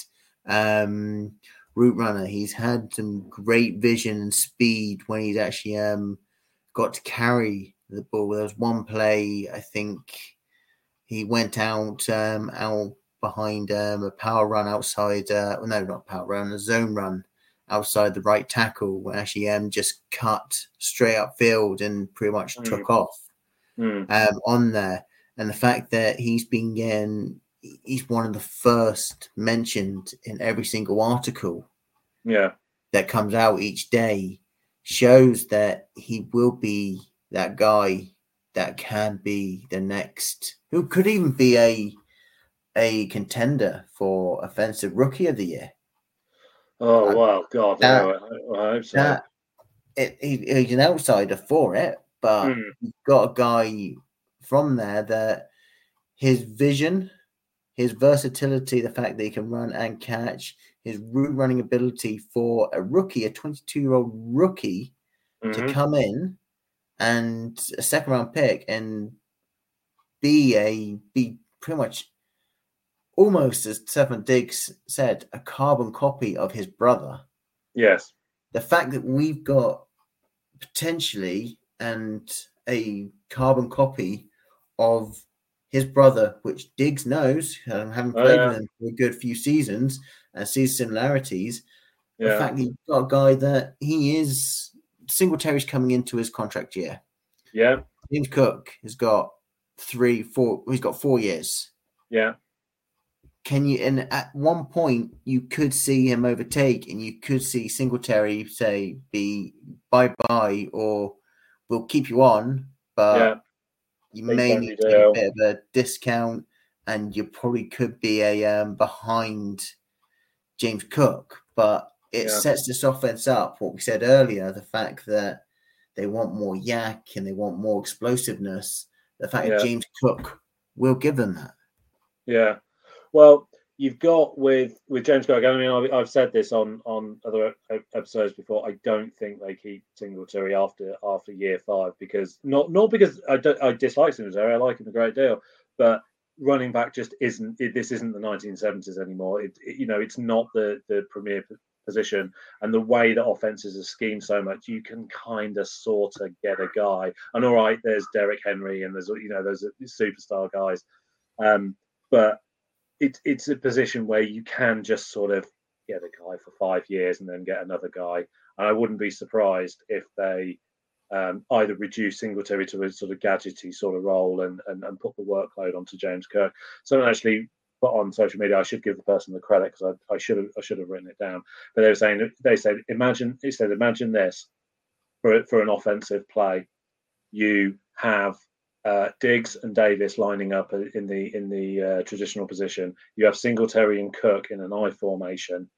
um, route runner. He's had some great vision and speed when he's actually um, got to carry the ball. There was one play, I think he went out um, out behind um, a power run outside. Uh, no, not power run, a zone run outside the right tackle when actually um, just cut straight up field and pretty much mm. took off mm. um, on there. And the fact that he's been getting, he's one of the first mentioned in every single article yeah. that comes out each day shows that he will be that guy that can be the next, who could even be a a contender for offensive rookie of the year. Oh wow, God! That, I, I hope so. That, it, he, he's an outsider for it, but mm. you've got a guy from there that his vision, his versatility, the fact that he can run and catch, his route running ability for a rookie, a 22 year old rookie, mm-hmm. to come in and a second round pick and be a be pretty much almost as Stefon Diggs said, a carbon copy of his brother. Yes. The fact that we've got potentially and a carbon copy of his brother, which Diggs knows, um, having played oh, yeah. with him for a good few seasons and sees similarities. Yeah. The fact that you've got a guy that he is Singletary's coming into his contract year. Yeah. James Cook has got three, four, he's got four years. Yeah can you and at one point you could see him overtake and you could see Singletary say be bye bye or we'll keep you on, but yeah. you may need a bit of a discount and you probably could be a um, behind James Cook. But it yeah. sets this offense up, what we said earlier, the fact that they want more YAC and they want more explosiveness, the fact yeah. that James Cook will give them that. Yeah. Well, you've got with with James Cook. I mean, I've, I've, said this on on other episodes before. I don't think they keep Singletary after after year five because not not because I don't I dislike Singletary. I like him a great deal, but running back just isn't. It, this isn't the 1970s anymore. It, it, you know, it's not the the premier position and the way that offenses are schemed so much you can kind of sort of get a guy and all right there's Derrick Henry and there's you know there's superstar guys um, but it's it's a position where you can just sort of get a guy for five years and then get another guy. And I wouldn't be surprised if they um, either reduce Singletary to a sort of gadgety sort of role and, and, and put the workload onto James Cook. Someone actually put on social media, I should give the person the credit because I, I should have I should have written it down. But they were saying they said imagine he said imagine this for for an offensive play, you have uh, Diggs and Davis lining up in the in the uh, traditional position. You have Singletary and Cook in an I formation.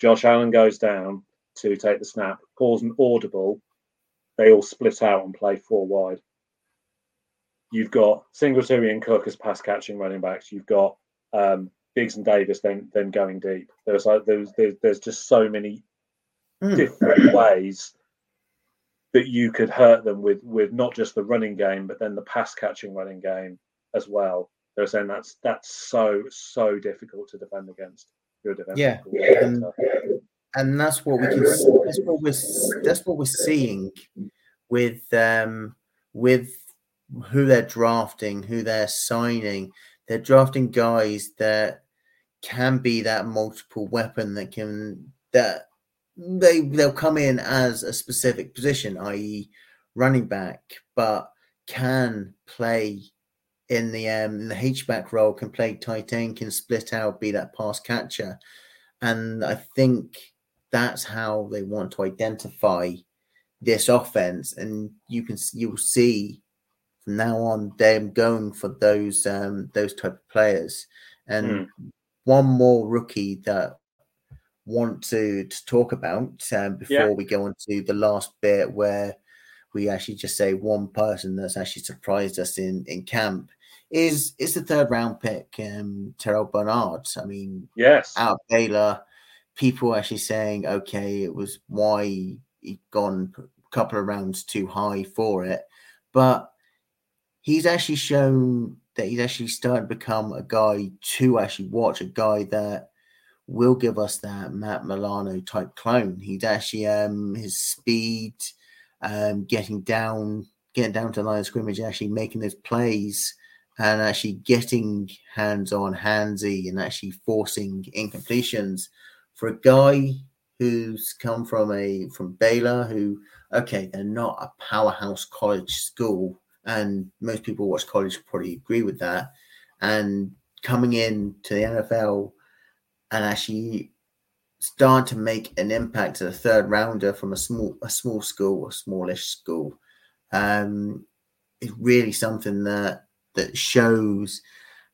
Josh Allen goes down to take the snap, calls an audible. They all split out and play four wide. You've got Singletary and Cook as pass catching running backs. You've got um, Diggs and Davis then then going deep. There's like there's there's, there's just so many mm. different ways that you could hurt them with with not just the running game, but then the pass catching running game as well. They're saying that's that's so so difficult to defend against. Your defense. Yeah, and, and, that's what we can. That's what we're. That's what we're seeing with um with who they're drafting, who they're signing. They're drafting guys that can be that multiple weapon that can that they they'll come in as a specific position, i.e., running back, but can play in the um the H back role, can play tight end, can split out, be that pass catcher, and I think that's how they want to identify this offense, and you can you'll see from now on them going for those um those type of players, and mm. one more rookie that want to, to talk about um, before yeah. we go on to the last bit where we actually just say one person that's actually surprised us in in camp is is the third round pick, um, Terrell Bernard. I mean, yes, out of Baylor, people actually saying, okay, it was why he'd gone a couple of rounds too high for it, but he's actually shown that he's actually starting to become a guy to actually watch, a guy that will give us that Matt Milano type clone. He's actually um his speed, um getting down, getting down to the line of scrimmage, actually making those plays and actually getting hands on handsy and actually forcing incompletions for a guy who's come from a from Baylor who okay they're not a powerhouse college school and most people watch college probably agree with that and coming in to the NFL and actually start to make an impact as a third rounder from a small a small school, a smallish school, um, is really something that that shows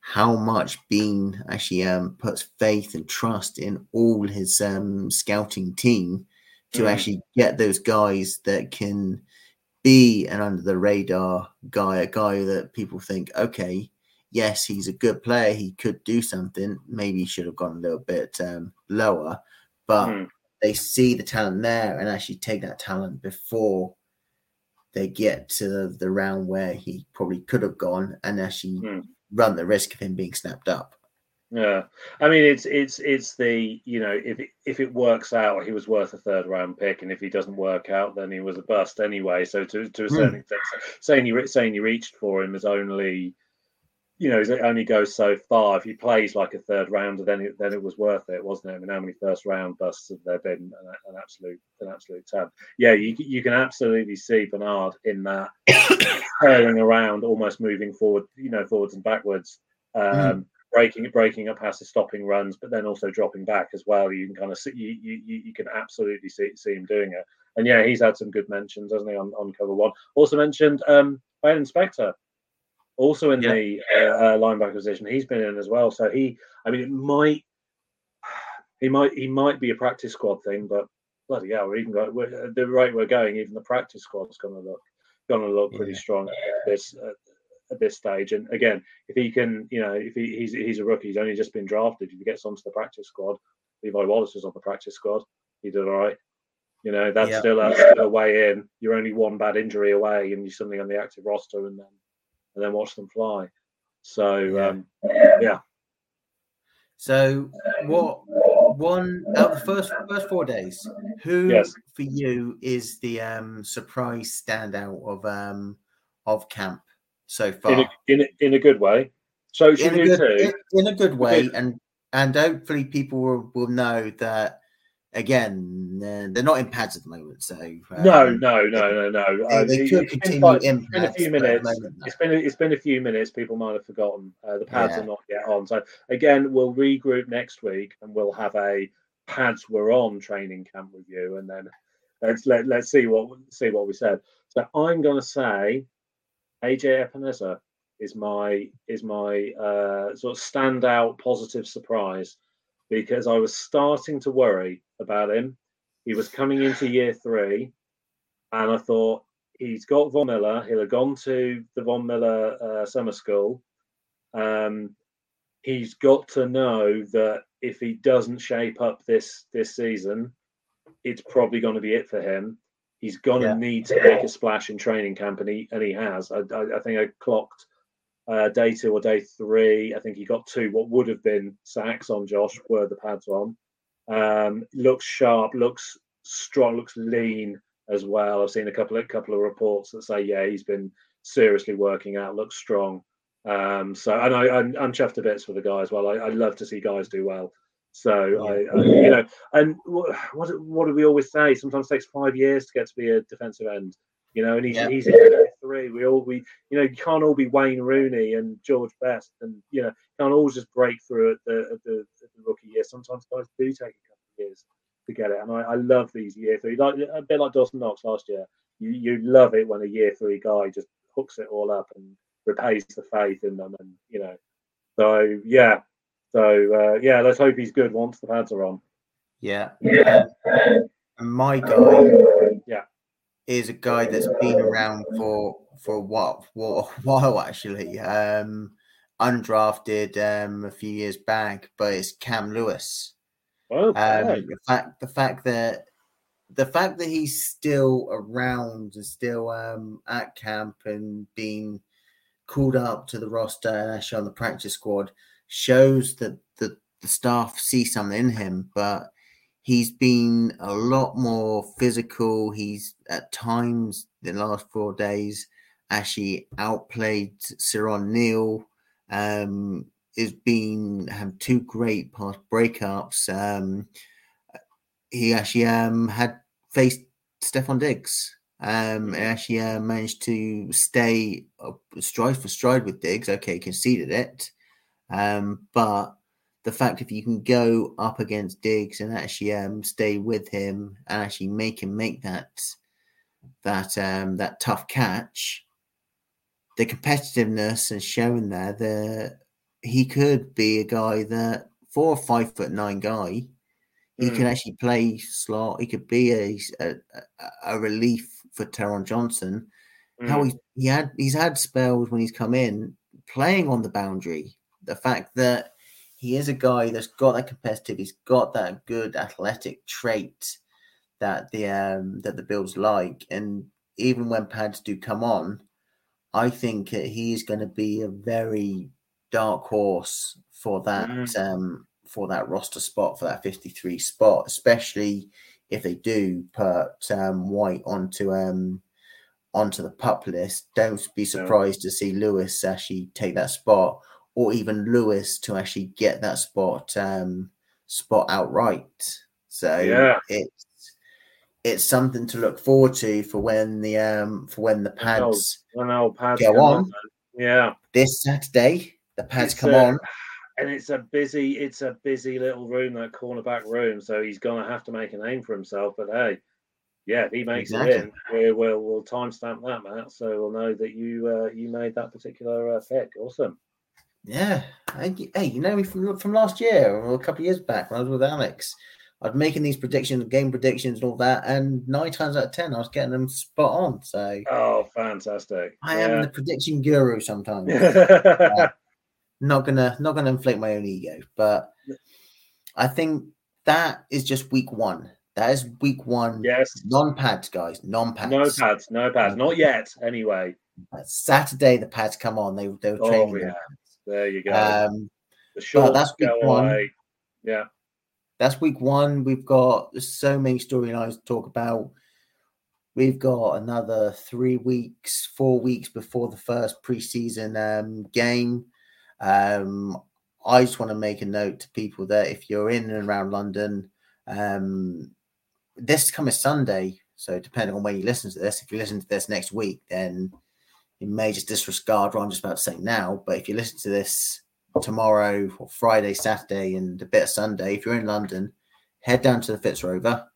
how much Beane actually um, puts faith and trust in all his um, scouting team to mm. actually get those guys that can be an under the radar guy, a guy that people think, okay, yes, he's a good player. He could do something. Maybe he should have gone a little bit um, lower, but mm. they see the talent there and actually take that talent before they get to the, round where he probably could have gone and actually mm. run the risk of him being snapped up. Yeah, I mean it's it's it's the you know if it, if it works out, he was worth a third round pick, and if he doesn't work out, then he was a bust anyway. So to to a certain mm. extent, saying you saying you reached for him is only you know, it only goes so far. If he plays like a third rounder, then it, then it was worth it, wasn't it? I mean, how many first round busts have there been? An, an absolute, an absolute tab. Yeah, you you can absolutely see Bernard in that [coughs] curling around, almost moving forward, you know, forwards and backwards, um, mm. breaking breaking up passes, stopping runs, but then also dropping back as well. You can kind of see you you, you can absolutely see see him doing it. And yeah, he's had some good mentions, hasn't he, on, on cover one? Also mentioned um, Ben Spector also in yeah. the uh, uh, linebacker position. He's been in as well. So he, I mean, it might, he might, he might be a practice squad thing, but bloody hell, we're even going we're, the rate we're going. Even the practice squad's going to look, going to look pretty yeah. strong at this uh, at this stage. And again, if he can, you know, if he, he's he's a rookie, he's only just been drafted. If he gets onto the practice squad, Levi Wallace was on the practice squad. He did all right. You know, that's yeah. still, a, a way in. You're only one bad injury away, and you're suddenly on the active roster, and then and then watch them fly. So yeah. Um, yeah. So what one out of the first first four days, who yes. for you is the um surprise standout of um of camp so far? In a, in a, in a good way. So in a good, in, in, a good way, and and hopefully people will, will know that again, they're not in pads at the moment. So um, no, no, no, no, no. They, they uh, could continue in been a few minutes. It's been it's been a few minutes. People might have forgotten. Uh, the pads yeah. are not yet on. So again, we'll regroup next week and we'll have a pads were on training camp review, and then let's let let's see what see what we said. So I'm going to say AJ Epenesa is my is my uh, sort of standout positive surprise because I was starting to worry about him. He was coming into year three, and I thought he's got Von Miller. He'll have gone to the Von Miller uh, summer school. Um, he's got to know that if he doesn't shape up this this season, it's probably going to be it for him. He's going to yeah. need to make a splash in training camp, and he and he has. I, I, I think I clocked uh, day two or day three. I think he got two what would have been sacks on Josh were the pads on. Um, looks sharp, looks strong, looks lean as well. I've seen a couple of couple of reports that say yeah he's been seriously working out, looks strong. Um, so, and I, I'm, I'm chuffed to bits for the guy as well. I, I love to see guys do well. So I, I, you know, and what, what what do we always say? Sometimes it takes five years to get to be a defensive end. You know, and he's Yeah. he's three. We all we you know you can't all be Wayne Rooney and George Best, and you know can't all just break through at the at the, at the rookie year. Sometimes guys do take a couple of years to get it, and I, I love these year three, like a bit like Dawson Knox last year. You you love it when a year three guy just hooks it all up and repays the faith in them, and you know, so yeah, so uh, yeah, let's hope he's good once the pads are on. Yeah. Um, and my guy Yeah, is a guy that's been around for for a while, for a [laughs] while actually. Um, undrafted um, a few years back, but it's Cam Lewis. well, Um, the fact the fact that the fact that he's still around and still um, at camp and being called up to the roster and actually on the practice squad shows that the, the staff see something in him. But he's been a lot more physical. He's at times the last four days actually outplayed Siran Neal. Um, has been had two great past breakups. Um, he actually um had faced Stefon Diggs. Um, and actually uh, managed to stay up, stride for stride with Diggs. Okay, conceded it. Um, but the fact if you can go up against Diggs and actually um stay with him and actually make him make that that um that tough catch, the competitiveness and showing there that he could be a guy that for a five foot nine guy, he Mm. can actually play slot. He could be a a, a- relief for Taron Johnson. How Mm. he he had he's had spells when he's come in playing on the boundary. The fact that he is a guy that's got that competitive, he's got that good athletic trait that the um that the Bills like, and even when pads do come on, I think that he is going to be a very dark horse for that Mm. um for that roster spot for that 53 spot, especially if they do put um, White onto um onto the pup list. Don't be surprised to see Lewis actually take that spot, or even Lewis to actually get that spot um spot outright. So Yeah. it's it's something to look forward to for when the um for when the pads When our pads Go on. man. Yeah. this Saturday the pads It's come a- on. and it's a busy it's a busy little room that cornerback room so he's gonna have to make a name for himself but hey yeah if he makes it in we will we'll timestamp that matt so we'll know that you uh, you made that particular uh, pick awesome Yeah, hey, hey, you know me from from last year or a couple of years back when I was with Alex. I'd making these predictions, game predictions, and all that, and nine times out of ten, I was getting them spot on. So oh fantastic I am the prediction guru sometimes. yeah. [laughs] Uh, not gonna not gonna inflate my own ego, but I think that is just week one. That is week one. yes Non pads, guys. Non pads. no pads no pads uh, not yet anyway Saturday, the pads come on. They they were Oh, training. yeah. There you go. Um, the shorts that's week go one. away yeah that's week one. We've got so many storylines to talk about. We've got another three weeks, four weeks before the first preseason um, game. Um, I just want to make a note to people that if you're in and around London, um, this coming Sunday, so depending on when you listen to this, if you listen to this next week, then you may just disregard what I'm just about to say now. But if you listen to this tomorrow or Friday, Saturday, and a bit of Sunday, if you're in London, head down to the Fitzrover.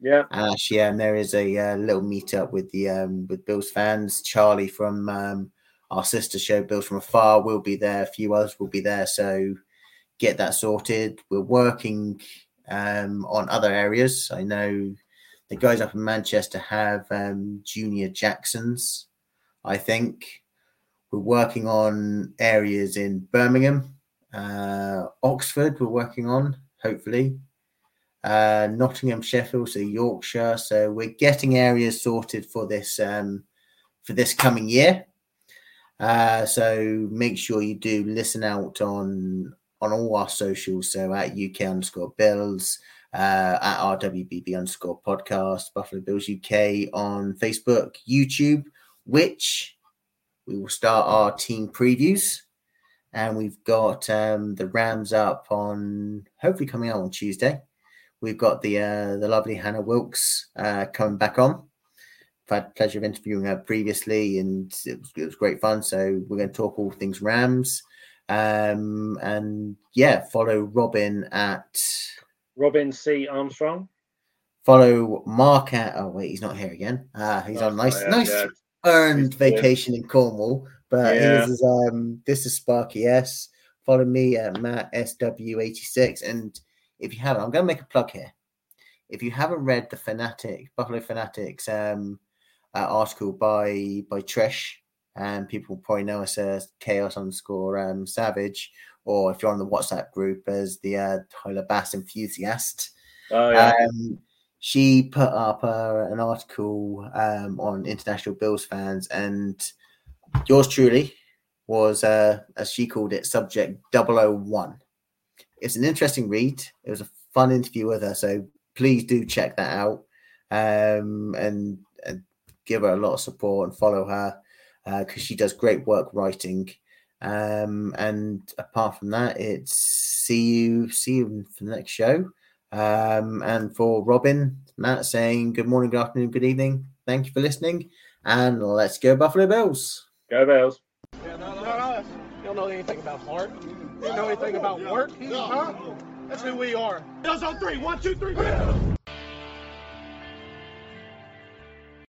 yeah And actually, um, there is a uh, little meetup with the um, with Bills fans. Charlie from um, our sister show, Bills from Afar, will be there. A few others will be there. So get that sorted. We're working um, on other areas. I know the guys up in Manchester have um, junior Jacksons. I think we're working on areas in Birmingham, uh, Oxford. We're working on hopefully uh, Nottingham, Sheffield, so Yorkshire. So we're getting areas sorted for this um, for this coming year. Uh, so make sure you do listen out on on all our socials. So at UK underscore Bills, uh, at RWBB underscore podcast, Buffalo Bills UK on Facebook, YouTube, which we will start our team previews. And we've got um, the Rams up on hopefully coming out on Tuesday. We've got the uh, the lovely Hannah Wilkes uh, coming back on. I've had pleasure of interviewing her previously, and it was, it was great fun. So we're going to talk all things Rams, um, and yeah, follow Robin at Robin C Armstrong. Follow Mark at oh wait, he's not here again. Uh, he's Oh, on nice, yeah, nice yeah. Earned vacation in Cornwall. But Yeah. is um this is Sparky S. Follow me at Matt SW86. And if you haven't, I'm gonna make a plug here. If you haven't read the Fanatic Buffalo Fanatics um uh, article by by Trish, and people probably know us as Chaos underscore um Savage, or if you're on the WhatsApp group as the uh, Tyler Bass enthusiast. Oh yeah. Um, she put up uh, an article um, on international Bills fans, and yours truly was, uh, as she called it, subject 001. It's an interesting read. It was a fun interview with her, so please do check that out um, and, and give her a lot of support and follow her because she does great work writing. Um, and apart from that, it's see you see you for the next show. Um, and for Robin, Matt saying good morning, good afternoon, good evening. Thank you for listening. And let's go, Buffalo Bills. Go Bills. Yeah, not us. You don't know anything about heart. You don't know anything about work. Huh? That's who we are. Bills on three. One, two, three. Bills.